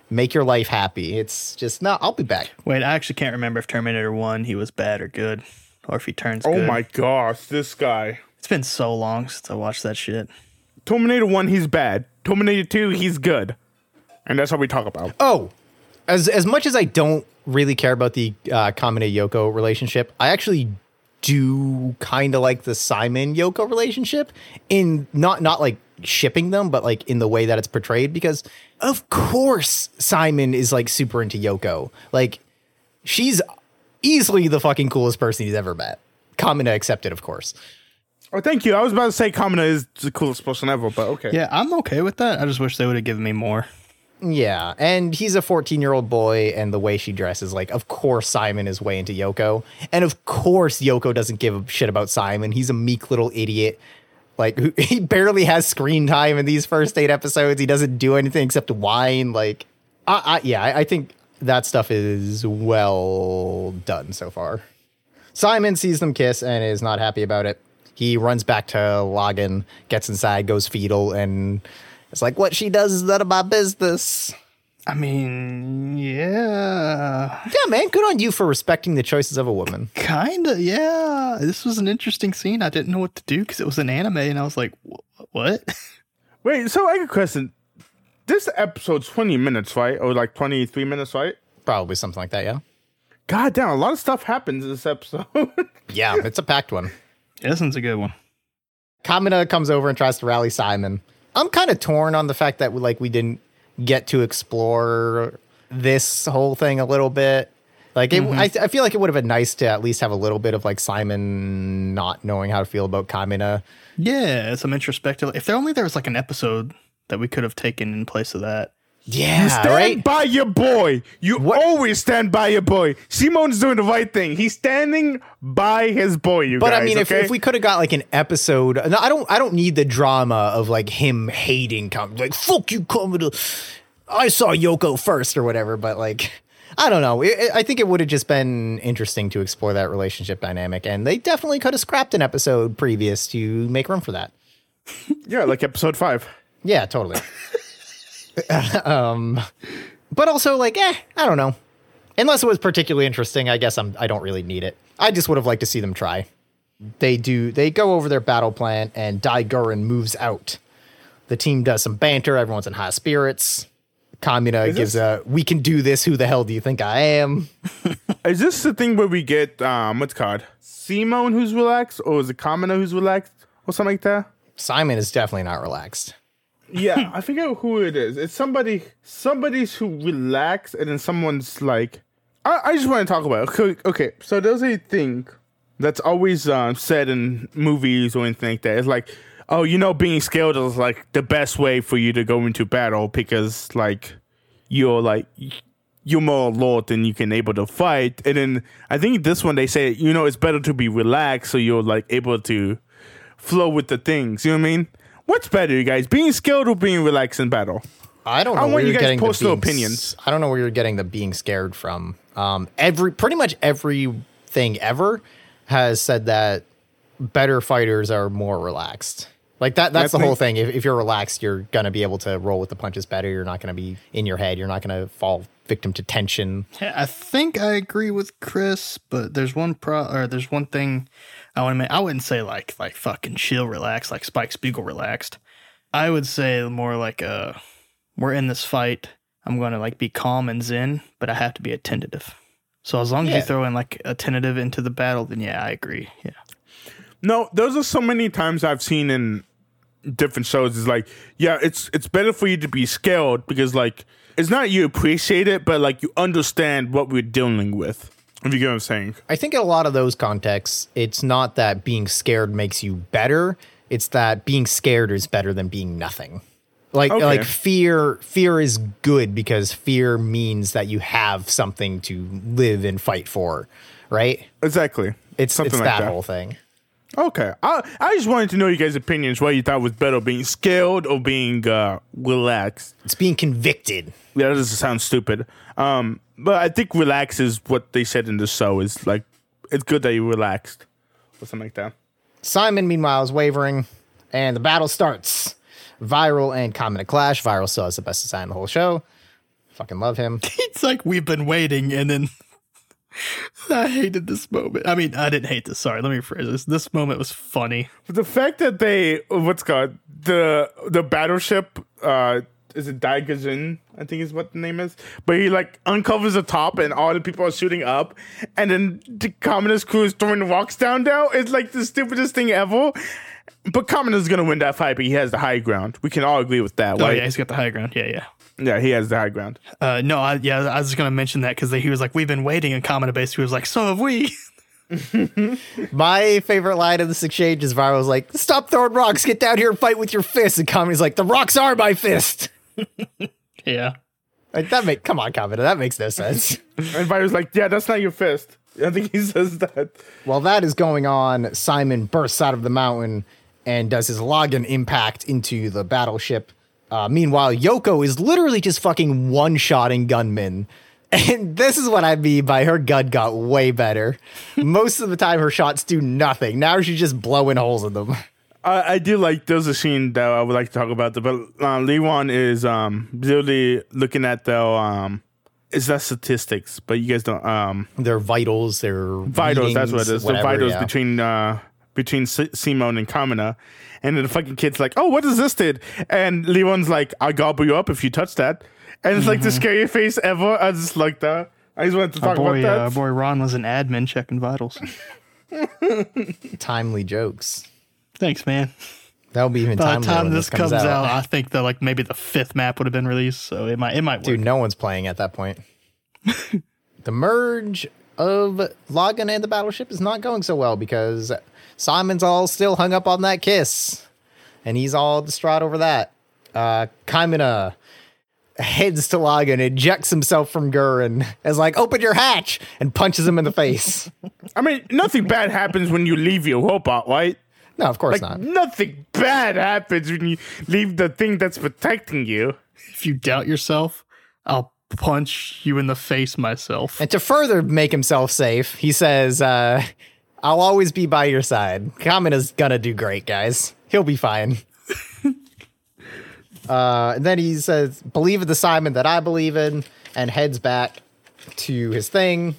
Speaker 3: make your life happy. It's just no, I'll be back.
Speaker 2: Wait, I actually can't remember if Terminator One he was bad or good, or if he turns.
Speaker 1: oh
Speaker 2: good.
Speaker 1: my gosh, this guy.
Speaker 2: It's been so long since I watched that shit.
Speaker 1: Terminator One, he's bad. Terminator Two, he's good, and that's what we talk about.
Speaker 3: Oh, as as much as I don't really care about the uh, Kamina Yoko relationship, I actually do kind of like the Simon Yoko relationship in not not like shipping them, but like in the way that it's portrayed. Because of course Simon is like super into Yoko. Like she's easily the fucking coolest person he's ever met. Kamina accepted, of course.
Speaker 1: Oh, thank you. I was about to say Kamina is the coolest person ever, but okay.
Speaker 2: Yeah, I'm okay with that. I just wish they would have given me more.
Speaker 3: Yeah, and he's a 14 year old boy, and the way she dresses, like, of course, Simon is way into Yoko. And of course, Yoko doesn't give a shit about Simon. He's a meek little idiot. Like, he barely has screen time in these first eight episodes. He doesn't do anything except whine. Like, I, I, yeah, I, I think that stuff is well done so far. Simon sees them kiss and is not happy about it. He runs back to Lagann, gets inside, goes fetal, and it's like, what she does is none of my business.
Speaker 2: I mean, yeah,
Speaker 3: Yeah, man, good on you for respecting the choices of a woman.
Speaker 2: kinda. Yeah, this was an interesting scene. I didn't know what to do because it was an anime, and I was like, "What?"
Speaker 1: Wait, so I got a question. This episode's 20 minutes, right? Or like 23 minutes, right?
Speaker 3: Probably something like that, yeah.
Speaker 1: God damn, a lot of stuff happens in this episode.
Speaker 3: Yeah, it's a packed one.
Speaker 2: this one's a good one.
Speaker 3: Kamina comes over and tries to rally Simon. I'm kind of torn on the fact that like we didn't get to explore this whole thing a little bit. Like, it, mm-hmm. I, I feel like it would have been nice to at least have a little bit of like Simon not knowing how to feel about Kamina.
Speaker 2: Yeah, some introspective. If there only there was like an episode that we could have taken in place of that.
Speaker 3: Yeah, you
Speaker 1: stand
Speaker 3: right.
Speaker 1: by your boy. You always stand by your boy. Simon's doing the right thing. He's standing by his boy, you
Speaker 3: But
Speaker 1: guys.
Speaker 3: I mean, if,
Speaker 1: okay?
Speaker 3: if we could have got like an episode, no, I don't, I don't need the drama of like him hating like fuck you, Kamina. I saw Yoko first or whatever. But like, I don't know. I think it would have just been interesting to explore that relationship dynamic, and they definitely could have scrapped an episode previous to make room for that.
Speaker 1: Yeah, like episode five.
Speaker 3: Yeah, totally. um, but also like, eh, I don't know. Unless it was particularly interesting, I guess I'm I don't really need it. I just would have liked to see them try. They do. They go over their battle plan, and Dai Gurren moves out. The team does some banter. Everyone's in high spirits. Kamina gives
Speaker 1: this-
Speaker 3: a "We can do this. Who the hell do you think I am?"
Speaker 1: Is this the thing where we get um what's called Simone who's relaxed, or is it Kamina who's relaxed, or something like that?
Speaker 3: Simon is definitely not relaxed.
Speaker 1: Yeah, I forget who it is. It's somebody, somebody's who relax, and then someone's like, I, I just want to talk about. It. Okay, okay, so there's a thing that's always um, said in movies or anything like that. It's like, oh, you know, being skilled is like the best way for you to go into battle because like you're like you're more alert and you can able to fight. And then I think this one they say, you know, it's better to be relaxed so you're like able to flow with the things. You know what I mean? What's better, you guys? Being skilled or being relaxed in battle?
Speaker 3: I don't know.
Speaker 1: I
Speaker 3: where
Speaker 1: want you
Speaker 3: you're
Speaker 1: guys'
Speaker 3: getting the
Speaker 1: personal
Speaker 3: being
Speaker 1: opinions.
Speaker 3: I don't know where you're getting the being scared from. Um, every pretty much everything ever has said that better fighters are more relaxed. Like that. That's
Speaker 1: I
Speaker 3: the whole thing. If, if you're relaxed, you're gonna be able to roll with the punches better. You're not gonna be in your head. You're not gonna fall victim to tension.
Speaker 2: Yeah, I think I agree with Chris, but there's one pro or there's one thing I want to make. I wouldn't say like like fucking chill relaxed, like Spike Spiegel relaxed. I would say more like uh we're in this fight. I'm going to like be calm and zen, but I have to be attentive. So as long as
Speaker 3: Yeah.
Speaker 2: you throw in like attentive into the battle, then yeah, I agree. Yeah.
Speaker 1: No, those are so many times I've seen in different shows. Is like, yeah, it's it's better for you to be skilled because like it's not you appreciate it, but like you understand what we're dealing with. If you get what I'm saying.
Speaker 3: I think in a lot of those contexts, it's not that being scared makes you better. It's that being scared is better than being nothing. Like
Speaker 1: Okay.
Speaker 3: like fear fear is good because fear means that you have something to live and fight for, right?
Speaker 1: Exactly.
Speaker 3: It's
Speaker 1: something
Speaker 3: it's
Speaker 1: like
Speaker 3: that,
Speaker 1: that.
Speaker 3: whole thing.
Speaker 1: Okay. I I just wanted to know you guys' opinions. What you thought was better, being skilled or being uh, relaxed.
Speaker 3: It's being convicted.
Speaker 1: Yeah, that doesn't sound stupid. Um, but I think relax is what they said in the show. Is like it's good that you relaxed or something like that.
Speaker 3: Simon, meanwhile, is wavering, and the battle starts. Viral and Kamina Clash. Viral still has the best design in the whole show. Fucking love him.
Speaker 2: It's like we've been waiting and then I hated this moment. I mean, I didn't hate this. Sorry, let me rephrase this. This moment was funny.
Speaker 1: But the fact that they what's called the the battleship uh is it Daigajin, I think is what the name is. But he like uncovers the top and all the people are shooting up and then the communist crew is throwing rocks down now. It's like the stupidest thing ever. But Communist is gonna win that fight, but he has the high ground. We can all agree with that,
Speaker 2: Oh
Speaker 1: right?
Speaker 2: yeah, he's got the high ground. Yeah, yeah.
Speaker 1: Yeah, he has the high ground.
Speaker 2: Uh, no, I, yeah, I was just gonna mention that because he was like, "We've been waiting," and Kamina basically was like, "So have we."
Speaker 3: My favorite line of this exchange is Viral's like, "Stop throwing rocks. Get down here and fight with your fists." And Kamina's like, "The rocks are my fist."
Speaker 2: yeah,
Speaker 3: Like that make come on, Kamina. That makes no sense.
Speaker 1: And Viper's like, yeah, that's not your fist. I think he says that.
Speaker 3: While that is going on, Simon bursts out of the mountain and does his Lagann Impact into the battleship. Uh, meanwhile, Yoko is literally just fucking one shotting gunmen. And this is what I mean by her gun got way better. Most of the time, her shots do nothing. Now she's just blowing holes in them.
Speaker 1: I, I do like there's a scene that I would like to talk about. But uh, Leeron is um really looking at the um it's not statistics, but you guys don't um
Speaker 3: Their vitals, their
Speaker 1: vitals. that's what it is.
Speaker 3: readings, whatever,
Speaker 1: the vitals
Speaker 3: yeah.
Speaker 1: between uh between S- Simone and Kamina. And then the fucking kid's like, "Oh, what does this did?" And Leeron's like, "I gobble you up if you touch that." And it's like the scariest face ever. I just like that. I just wanted to
Speaker 2: our
Speaker 1: talk
Speaker 2: boy,
Speaker 1: about
Speaker 2: uh,
Speaker 1: that.
Speaker 2: boy Ron was an admin checking vitals.
Speaker 3: timely jokes.
Speaker 2: Thanks, man.
Speaker 3: That'll be even
Speaker 2: By the time
Speaker 3: when
Speaker 2: this comes,
Speaker 3: out.
Speaker 2: out. I think that like maybe the fifth map would have been released, so it might it might work.
Speaker 3: Dude, no one's playing at that point. the merge of Lagann and the battleship is not going so well because Simon's all still hung up on that kiss. And he's all distraught over that. Uh Kamina heads to Lagann, ejects himself from Gurren, is like, open your hatch, and punches him in the face.
Speaker 1: I mean, nothing bad happens when you leave your robot, right?
Speaker 3: No, of course
Speaker 1: Like
Speaker 3: not.
Speaker 1: nothing bad happens when you leave the thing that's protecting you.
Speaker 2: If you doubt yourself, I'll punch you in the face myself.
Speaker 3: And to further make himself safe, he says, uh, I'll always be by your side. Kamina's gonna do great, guys. He'll be fine. Uh, and then he says, "Believe in the Simon that I believe in," and heads back to his thing.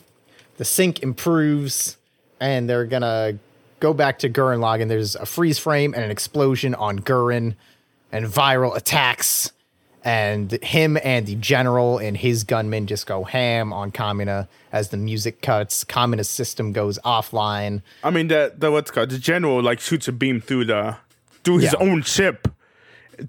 Speaker 3: The sync improves, and they're gonna go back to Gurren Lagann. There's a freeze frame and an explosion on Gurren, and viral attacks. And him and the general and his gunmen just go ham on Kamina as the music cuts. Kamina's system goes offline.
Speaker 1: I mean, the the what's called the general like shoots a beam through the through his
Speaker 3: Yeah.
Speaker 1: own ship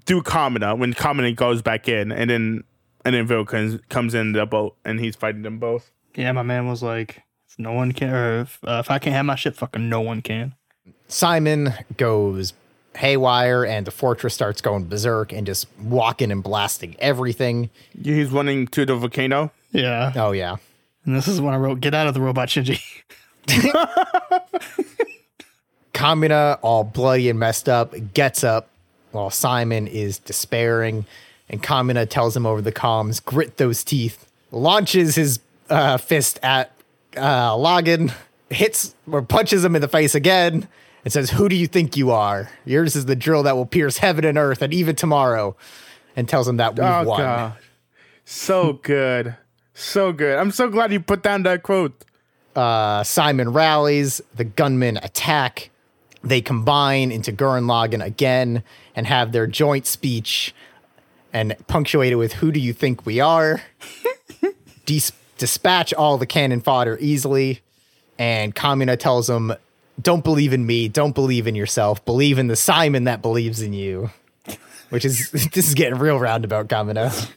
Speaker 1: through Kamina when Kamina goes back in, and then and then Vil comes comes in the boat and he's fighting them both.
Speaker 2: Yeah, my man was like, if no one can, or if, uh, if I can't have my shit, fucking no one can.
Speaker 3: Simon goes haywire and the fortress starts going berserk and just walking and blasting everything.
Speaker 1: He's running to the volcano.
Speaker 2: Yeah.
Speaker 3: Oh yeah.
Speaker 2: And this is when I wrote, get out of the robot, Shinji.
Speaker 3: Kamina, all bloody and messed up, gets up while Simon is despairing. And Kamina tells him over the comms, grit those teeth, launches his uh, fist at uh, Lagann, hits or punches him in the face again, and says, Who do you think you are? Yours is the drill that will pierce heaven and earth and even tomorrow. And tells him that we've
Speaker 1: Oh
Speaker 3: won.
Speaker 1: god, so good, so good. I'm so glad you put down that quote.
Speaker 3: uh, Simon rallies, the gunmen attack. They combine into Gurren Lagann again and have their joint speech and punctuated with "Who do you think we are?" Dis- dispatch all the cannon fodder easily, and Kamina tells them, "Don't believe in me. Don't believe in yourself. Believe in the Simon that believes in you." Which is this is getting real roundabout, Kamina.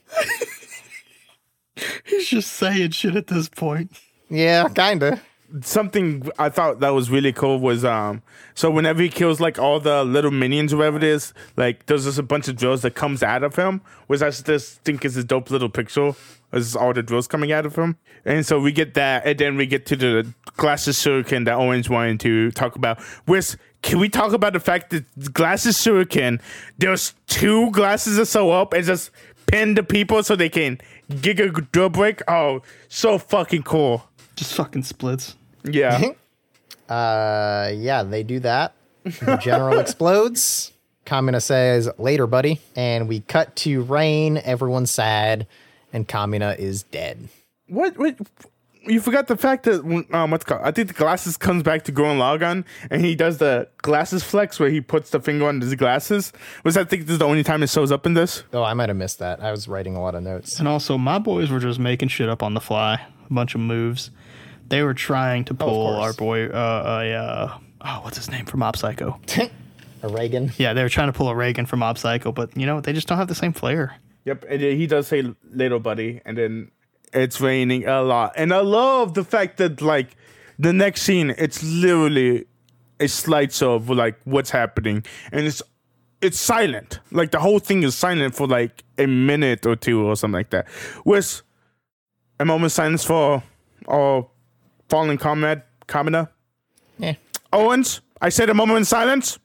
Speaker 2: He's just saying shit at this point.
Speaker 3: Yeah, kinda.
Speaker 1: Something I thought that was really cool was um. So whenever he kills like all the little minions, or whatever it is, like there's just a bunch of drills that comes out of him, which I just think is a dope little picture. Is all the drills coming out of him, and so we get that, and then we get to the glasses shuriken that Orange wanted to talk about. Which can we talk about the fact that glasses shuriken, there's two glasses that sew up and just pin the people so they can Giga Drill Break. Oh, so fucking cool.
Speaker 2: Just fucking splits.
Speaker 1: Yeah.
Speaker 3: Uh, yeah, they do that. The general explodes. Kamina says, later, buddy. And we cut to rain. Everyone's sad. And Kamina is dead.
Speaker 1: What? What? You forgot the fact that um, what's called? I think the glasses comes back to Gurren Lagann, and he does the glasses flex where he puts the finger on his glasses. Was I think this is the only time it shows up in this?
Speaker 3: Oh, I might have missed that. I was writing a lot of notes.
Speaker 2: And also, my boys were just making shit up on the fly. A bunch of moves. They were trying to pull
Speaker 3: course.
Speaker 2: our boy, uh, uh, uh, oh, what's his name from Mob Psycho?
Speaker 3: A Reigen.
Speaker 2: Yeah, they were trying to pull a Reigen from Mob Psycho, but you know, they just don't have the same flair.
Speaker 1: Yep, and he does say "little buddy," and then it's raining a lot. And I love the fact that like the next scene, it's literally a slideshow of like what's happening, and it's it's silent. Like the whole thing is silent for like a minute or two or something like that. With a moment of silence for our fallen comrade Kamina
Speaker 3: Yeah.
Speaker 1: Owens. I said a moment of silence.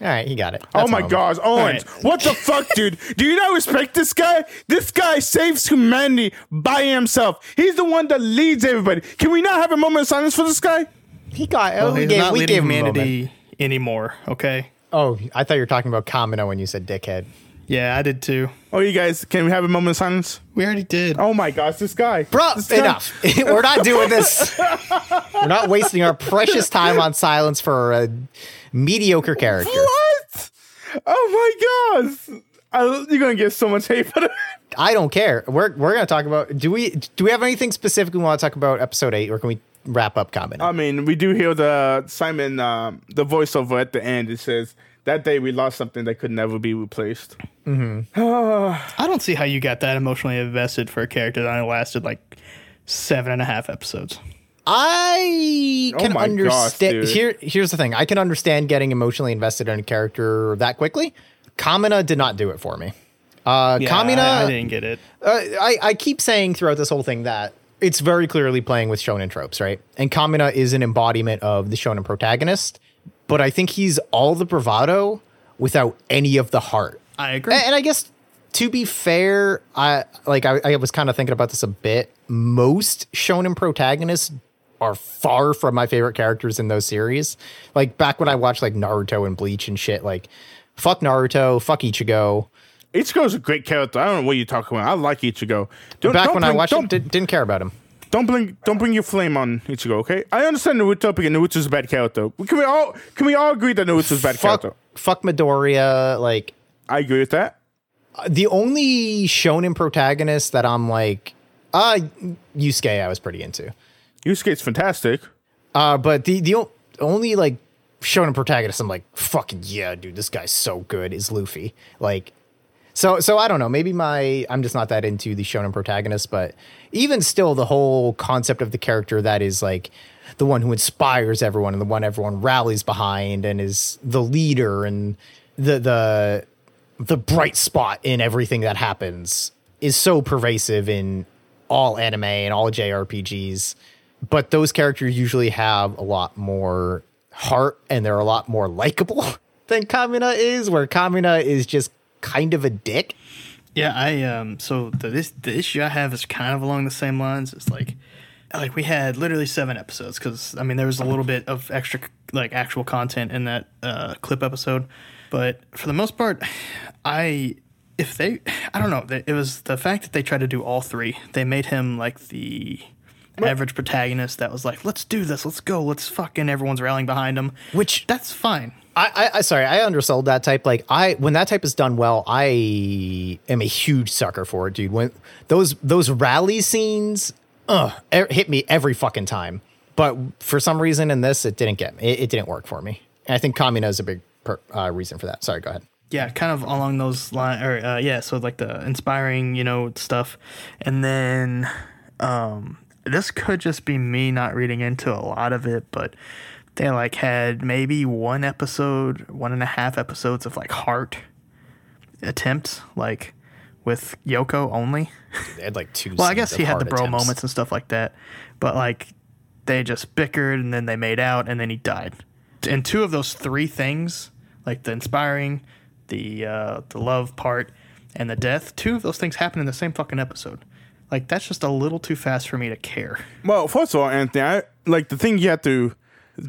Speaker 3: All right, he got it.
Speaker 1: Oh my
Speaker 3: a
Speaker 1: gosh, Owens.
Speaker 2: right.
Speaker 1: What the fuck, dude? Do you not respect this guy? This guy saves humanity by himself. He's the one that leads everybody. Can we not have a moment of silence for this guy?
Speaker 3: He got. Oh,
Speaker 2: Well,
Speaker 3: we
Speaker 2: he's
Speaker 3: gave,
Speaker 2: not
Speaker 3: we
Speaker 2: leading
Speaker 3: gave him a moment.
Speaker 2: humanity anymore. Okay.
Speaker 3: Oh, I thought you were talking about Kamina when you said dickhead.
Speaker 2: Yeah, I did too.
Speaker 1: Oh, you guys, can we have a moment of silence?
Speaker 2: We already did.
Speaker 1: Oh my gosh, this guy.
Speaker 3: Bro,
Speaker 1: This guy-
Speaker 3: enough. We're not doing this. We're not wasting our precious time on silence for a mediocre character.
Speaker 1: What? Oh my gosh. I, you're going to get so much hate for that.
Speaker 3: I don't care. We're we're gonna talk about. Do we do we have anything specific we want to talk about episode eight, or can we wrap up comment?
Speaker 1: I mean, we do hear the Simon, um, the voiceover at the end. It says, that day we lost something that could never be replaced.
Speaker 2: I don't see how you got that emotionally invested for a character that only lasted like seven and a half episodes.
Speaker 3: I
Speaker 1: Oh
Speaker 3: can
Speaker 1: gosh,
Speaker 3: understand. Here, here's the thing. I can understand getting emotionally invested in a character that quickly. Kamina did not do it for me. Uh,
Speaker 2: Yeah,
Speaker 3: Kamina,
Speaker 2: I, I didn't get it.
Speaker 3: uh, I, I keep saying throughout this whole thing that it's very clearly playing with shonen tropes, right? And Kamina is an embodiment of the shonen protagonist, but I think he's all the bravado without any of the heart.
Speaker 2: I agree.
Speaker 3: And, and I guess to be fair, I like I, I was kind of thinking about this a bit. Most shonen protagonists are far from my favorite characters in those series. Like back when I watched like Naruto and Bleach and shit, like fuck Naruto, fuck Ichigo.
Speaker 1: Ichigo's a great character. I don't know what you're talking about. I like Ichigo. Don't,
Speaker 3: Back
Speaker 1: don't
Speaker 3: when I watched it, did, didn't care about him.
Speaker 1: don't bring don't bring your flame on Ichigo, okay? I understand Naruto because Naruto's a bad character. Can we all can we all agree that Naruto's a bad
Speaker 3: Fuck,
Speaker 1: character?
Speaker 3: fuck Midoriya. Like
Speaker 1: I agree with that.
Speaker 3: the only shonen protagonist that I'm like, uh, Yusuke, I was pretty into.
Speaker 1: Yusuke's fantastic.
Speaker 3: Uh, but the the only like shonen protagonist I'm like, fucking yeah, dude, this guy's so good is Luffy. Like, so so I don't know. Maybe my I'm just not that into the shonen protagonist, but even still, the whole concept of the character that is like the one who inspires everyone and the one everyone rallies behind and is the leader and the the the bright spot in everything that happens is so pervasive in all anime and all JRPGs. But those characters usually have a lot more heart and they're a lot more likable than Kamina is, where Kamina is just kind of a dick.
Speaker 2: Yeah, I um. So the this the issue I have is kind of along the same lines. It's like, like we had literally seven episodes because I mean there was a little bit of extra like actual content in that uh, clip episode, but for the most part, I if they I don't know it was the fact that they tried to do all three. They made him like the average protagonist that was like, let's do this, let's go, let's fucking everyone's rallying behind him.
Speaker 3: Which-
Speaker 2: that's fine.
Speaker 3: I, I, I sorry, I undersold that type. Like I, when that type is done well, I am a huge sucker for it, dude. When those those rally scenes, uh, hit me every fucking time. But for some reason in this, it didn't get me. It, it didn't work for me. And I think Kamina is a big per, uh, reason for that. Sorry, go ahead.
Speaker 2: yeah, kind of along those lines, or uh, yeah, so like the inspiring, you know, stuff, and then um, this could just be me not reading into a lot of it, but they like had maybe one episode, one and a half episodes of like heart attempts, like with Yoko only.
Speaker 3: They had like two.
Speaker 2: Well, I guess he had the bro
Speaker 3: attempts.
Speaker 2: moments and stuff like that, but like they just bickered and then they made out and then he died. And two of those three things, like the inspiring, the uh, the love part, and the death, two of those things happened in the same fucking episode. Like that's just a little too fast for me to care.
Speaker 1: Well, first of all, Anthony, I, like the thing you have to.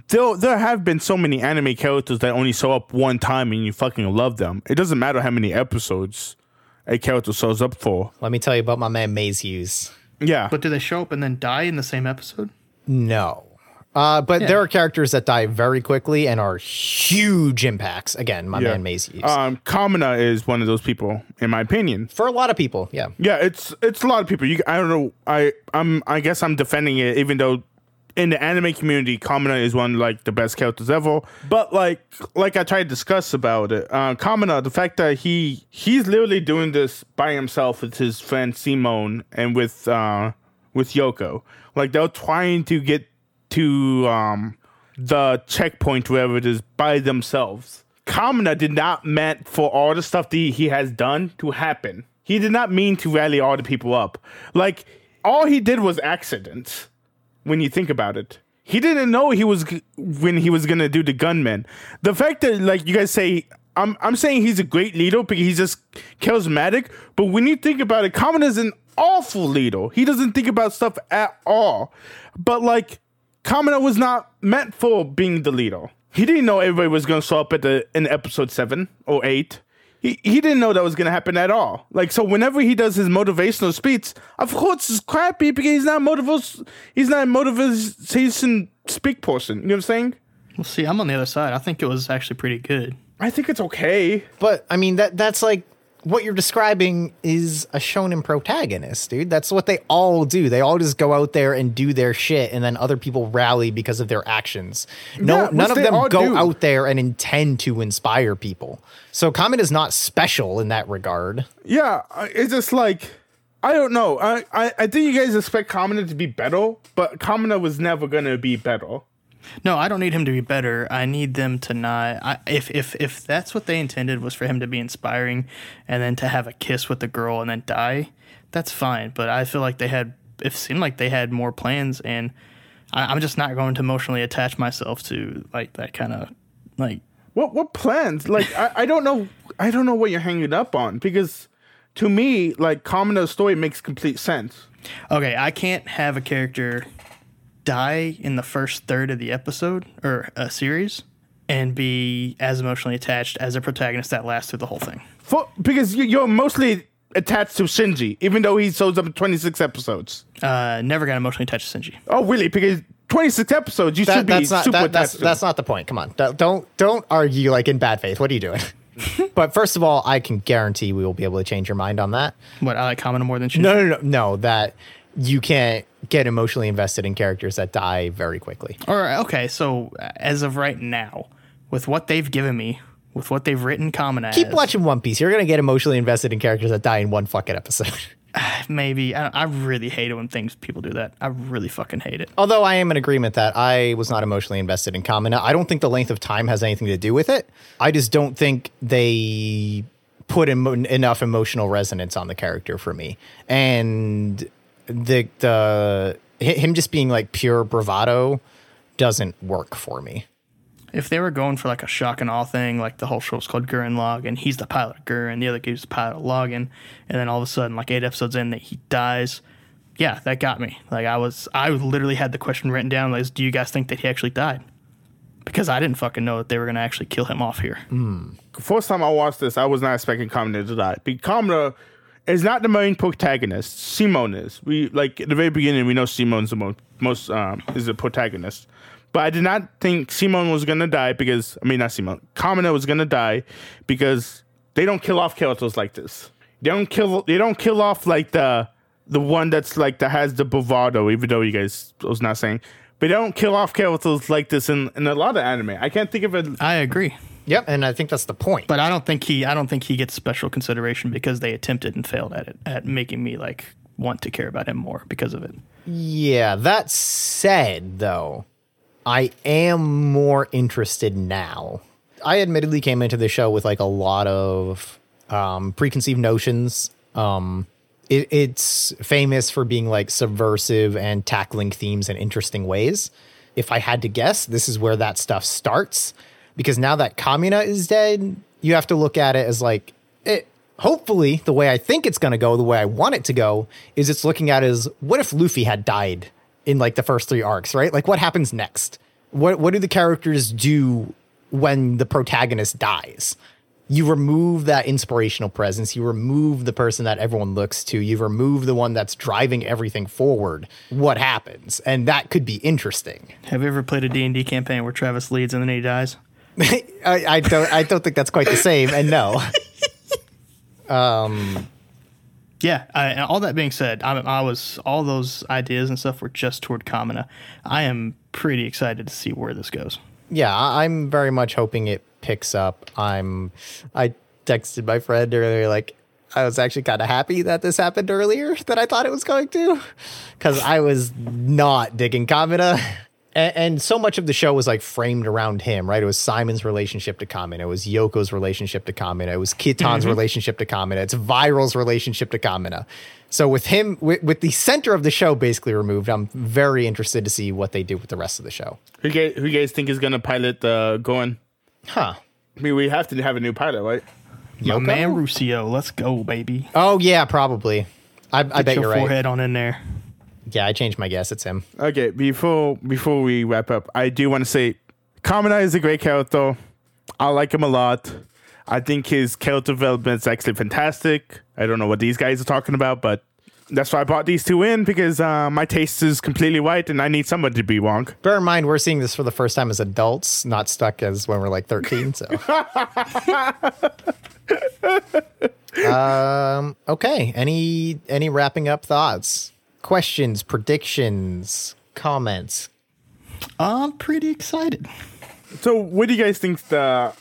Speaker 1: There, there have been so many anime characters that only show up one time and you fucking love them. It doesn't matter how many episodes a character shows up for.
Speaker 3: Let me tell you about my man Maes Hughes.
Speaker 1: Yeah,
Speaker 2: But do they show up and then die in the same episode?
Speaker 3: No. Uh, but
Speaker 2: Yeah.
Speaker 3: there are characters that die very quickly and are huge impacts. Again, my
Speaker 1: yeah.
Speaker 3: man Maes
Speaker 1: Um, Kamina is one of those people, in my opinion.
Speaker 3: For a lot of people, yeah.
Speaker 1: Yeah, it's it's a lot of people. You, I don't know. I I'm I guess I'm defending it, even though in the anime community, Kamina is one like the best characters ever. But like like I tried to discuss about it, uh, Kamina, the fact that he he's literally doing this by himself with his friend Simone and with uh with Yoko. Like they're trying to get to um the checkpoint wherever it is by themselves. Kamina did not meant for all the stuff that he has done to happen. He did not mean to rally all the people up. Like all he did was accidents. When you think about it, he didn't know he was g- when he was gonna do the gunman. The fact that like you guys say, I'm I'm saying he's a great leader because he's just charismatic. But when you think about it, Kamina is an awful leader. He doesn't think about stuff at all. But like Kamina was not meant for being the leader. He didn't know everybody was going to show up at the in episode seven or eight. He he didn't know that was going to happen at all. Like so, whenever he does his motivational speech, of course it's crappy because he's not motivos. He's not a motivation speak person. You know what I'm saying?
Speaker 2: Well, see, I'm on the other side. I think it was actually pretty good.
Speaker 1: I think it's okay.
Speaker 3: But I mean that that's like what you're describing is a shonen protagonist, dude. That's what they all do. They all just go out there and do their shit, and then other people rally because of their actions. No,
Speaker 1: Yeah,
Speaker 3: none of them go
Speaker 1: do.
Speaker 3: out there and intend to inspire people. So Kamen is not special in that regard.
Speaker 1: Yeah, it's just like I don't know. I I, I think you guys expect Kamina to be better, but Kamina was never gonna be better.
Speaker 2: No, I don't need him to be better. I need them to not. I, if if if that's what they intended was for him to be inspiring, and then to have a kiss with the girl and then die, that's fine. But I feel like they had. It seemed like they had more plans, and I, I'm just not going to emotionally attach myself to like that kind of like.
Speaker 1: What what plans? Like I, I don't know I don't know what you're hanging up on because to me, like Kamina's story makes complete sense.
Speaker 2: Okay, I can't have a character die in the first third of the episode or a series and be as emotionally attached as a protagonist that lasts through the whole thing.
Speaker 1: For, because you- you're mostly attached to Shinji, even though he shows up in 26 episodes.
Speaker 2: Uh, never got emotionally attached to Shinji.
Speaker 1: Oh, really? Because 26 episodes, you
Speaker 3: That,
Speaker 1: should be
Speaker 3: that's not
Speaker 1: super
Speaker 3: that, that's,
Speaker 1: attached to.
Speaker 3: that's not the point. Come on, Don't- don't don't argue like in bad faith. What are you doing? but first of all, I can guarantee we will be able to change your mind on that.
Speaker 2: What I like Kamina more than Shinji.
Speaker 3: No, no, no, no. That you can't get emotionally invested in characters that die very quickly.
Speaker 2: All right, okay. So as of right now, with what they've given me, with what they've written Kamina
Speaker 3: Keep watching One Piece. You're gonna get emotionally invested in characters that die in one fucking episode.
Speaker 2: maybe I, I really hate it when things people do that. I really fucking hate it.
Speaker 3: Although I am in agreement that I was not emotionally invested in Kamina. I don't think the length of time has anything to do with it. I just don't think they put emo- enough emotional resonance on the character for me. And the the him just being like pure bravado doesn't work for me.
Speaker 2: If they were going for like a shock and awe thing, like the whole show's called Gurren Lagann, he's the pilot of Gurren, the other dude's the pilot of Lagann, and then all of a sudden, like eight episodes in, that he dies. Yeah, that got me. Like I was, I literally had the question written down: "Like, do you guys think that he actually died?" Because I didn't fucking know that they were gonna actually kill him off here. Hmm.
Speaker 1: First time I watched this, I was not expecting Kamina to die. Because Kamina is not the main protagonist. Simone is. We like at the very beginning, we know Simone's the mo- most um, is the protagonist. But I did not think Simone was gonna die because I mean not Simone. Kamina was gonna die because they don't kill off characters like this. They don't kill. They don't kill off like the the one that's like that has the bravado. Even though you guys was not saying, but they don't kill off characters like this in, in a lot of anime. I can't think of it.
Speaker 2: I agree.
Speaker 3: Yep, and I think that's the point.
Speaker 2: But I don't think he I don't think he gets special consideration because they attempted and failed at it at making me like want to care about him more because of it.
Speaker 3: Yeah, that said, though, I am more interested now. I admittedly came into the show with like a lot of um, preconceived notions. Um, it, it's famous for being like subversive and tackling themes in interesting ways. If I had to guess, this is where that stuff starts. Because now that Kamina is dead, you have to look at it as like it. Hopefully, the way I think it's going to go, the way I want it to go, is it's looking at it as what if Luffy had died in like the first three arcs, right? Like what happens next? What what do the characters do when the protagonist dies? You remove that inspirational presence, you remove the person that everyone looks to, you remove the one that's driving everything forward. What happens? And that could be interesting.
Speaker 2: Have you ever played a D&D campaign where Travis leads and then he dies?
Speaker 3: I, I don't I don't think that's quite the same. And no. Um.
Speaker 2: Yeah, I, all that being said, I, I was all those ideas and stuff were just toward Kamina. I am pretty excited to see where this goes.
Speaker 3: yeah, I'm very much hoping it picks up. I'm I texted my friend earlier like I was actually kind of happy that this happened earlier than I thought it was going to cuz I was not digging Kamina. And, and so much of the show was like framed around him, right? It was Simon's relationship to Kamina. It was Yoko's relationship to Kamina. It was Kitan's relationship to Kamina. It's Viral's relationship to Kamina. So with him, with, with the center of the show basically removed, I'm very interested to see what they do with the rest of the show.
Speaker 1: Who guys, who you guys think is gonna pilot uh, going?
Speaker 3: Huh.
Speaker 1: I mean, we have to have a new pilot, right?
Speaker 2: My
Speaker 3: Yoko?
Speaker 2: man Rossiu, let's go, baby.
Speaker 3: Oh yeah, probably. I, I bet
Speaker 2: your
Speaker 3: you're right.
Speaker 2: forehead on in there.
Speaker 3: Yeah, I changed my guess. It's him.
Speaker 1: Okay, before before we wrap up, I do want to say, Kamina is a great character. I like him a lot. I think his character development is actually fantastic. I don't know what these guys are talking about, but that's why I brought these two in because uh, my taste is completely white and I need someone to be wrong.
Speaker 3: Bear in mind, we're seeing this for the first time as adults, not stuck as when we're like 13. So, um, okay. Any any wrapping up thoughts, questions, predictions, comments?
Speaker 2: I'm pretty excited.
Speaker 1: So, where do you guys think the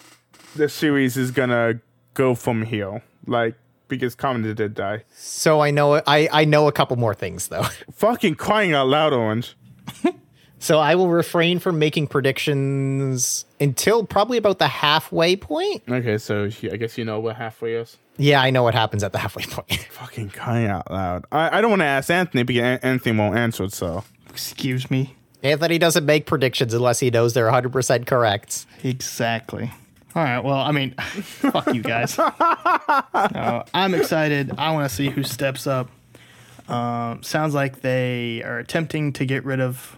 Speaker 1: the series is gonna go from here? Like, because Kamina did die.
Speaker 3: So I know I I know a couple more things though.
Speaker 1: Fucking crying out loud, Orange.
Speaker 3: So I will refrain from making predictions until probably about the halfway point.
Speaker 1: Okay, so I guess you know what halfway is.
Speaker 3: Yeah, I know what happens at the halfway point.
Speaker 1: Fucking crying out loud. I, I don't want to ask Anthony because Anthony won't answer it. So
Speaker 2: Excuse me.
Speaker 3: Anthony doesn't make predictions unless he knows they're 100% correct.
Speaker 2: Exactly. All right. Well, I mean, fuck you guys. No, I'm excited. I want to see who steps up. Um, sounds like they are attempting to get rid of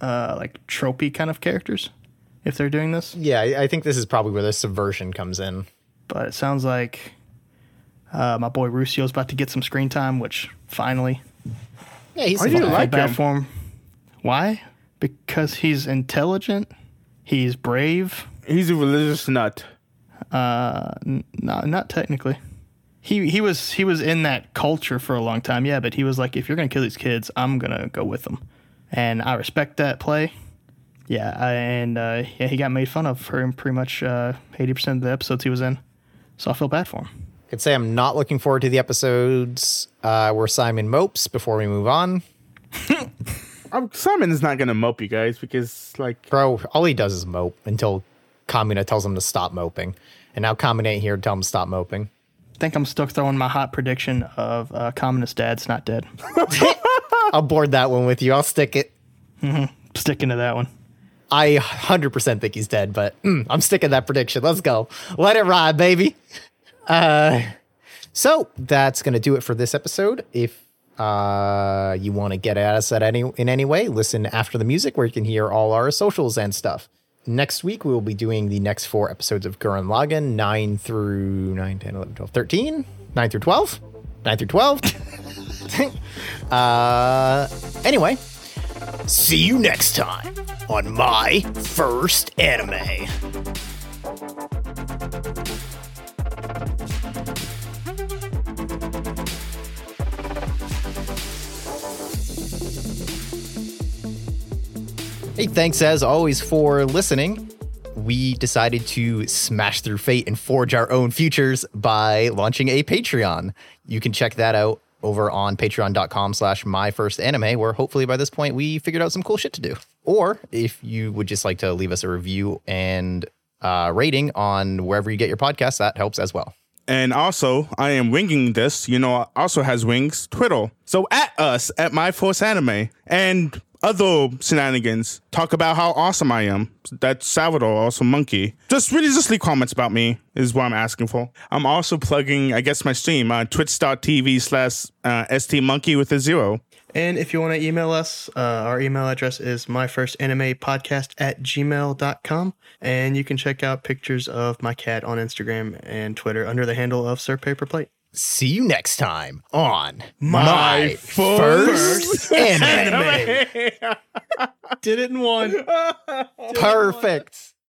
Speaker 2: uh, like tropey kind of characters if they're doing this.
Speaker 3: Yeah, I, I think this is probably where the subversion comes in.
Speaker 2: But it sounds like uh, my boy Rossiu's about to get some screen time, which finally
Speaker 3: Yeah, he's
Speaker 1: Why do you
Speaker 3: fine.
Speaker 2: I feel
Speaker 1: like
Speaker 2: bad
Speaker 1: him?
Speaker 2: for. Why? Because he's intelligent, he's brave.
Speaker 1: He's a religious nut.
Speaker 2: Uh, n- not not technically. He he was he was in that culture for a long time. Yeah, but he was like, if you're gonna kill these kids, I'm gonna go with them, and I respect that play. Yeah, I, and uh, yeah, he got made fun of for him pretty much uh, eighty percent of the episodes he was in. So I feel bad for him.
Speaker 3: I could say I'm not looking forward to the episodes uh, where Simon mopes before we move on.
Speaker 1: Um, Simon is not gonna mope you guys because like
Speaker 3: Bro, all he does is mope until Kamina tells him to stop moping. And now Kamina ain't here to tell him to stop moping.
Speaker 2: I think I'm still throwing my hot prediction of uh, Communist Dad's not dead.
Speaker 3: I'll board that one with you. I'll stick it.
Speaker 2: Sticking to that one.
Speaker 3: I 100% think he's dead, but mm, I'm sticking that prediction. Let's go. Let it ride, baby. Uh, so that's going to do it for this episode. If uh, you want to get at us at any in any way, listen after the music where you can hear all our socials and stuff. Next week, we will be doing the next four episodes of Gurren Lagann 9 through 9, 10, 11, 12, 13, 9 through 12, 9 through 12. uh, anyway, See you next time on my first anime. Hey, thanks as always for listening. We decided to smash through fate and forge our own futures by launching a Patreon. You can check that out over on patreon.com slash my first anime, where hopefully by this point we figured out some cool shit to do. Or if you would just like to leave us a review and uh, rating on wherever you get your podcasts, that helps as well.
Speaker 1: And also, I am winging this. You know, also has wings. Twiddle. So at us at My First Anime and other shenanigans. Talk about how awesome I am. That's Salvador, also monkey. Just really just leave comments about me is what I'm asking for. I'm also plugging, I guess, my stream on twitch.tv slash uh, stmonkey with a zero.
Speaker 2: And if you want to email us, uh, our email address is myfirstanimepodcast at gmail.com. And you can check out pictures of my cat on Instagram and Twitter under the handle of Sir Paperplate.
Speaker 3: See you next time on
Speaker 1: My
Speaker 3: first anime.
Speaker 2: Did it in one.
Speaker 3: Perfect.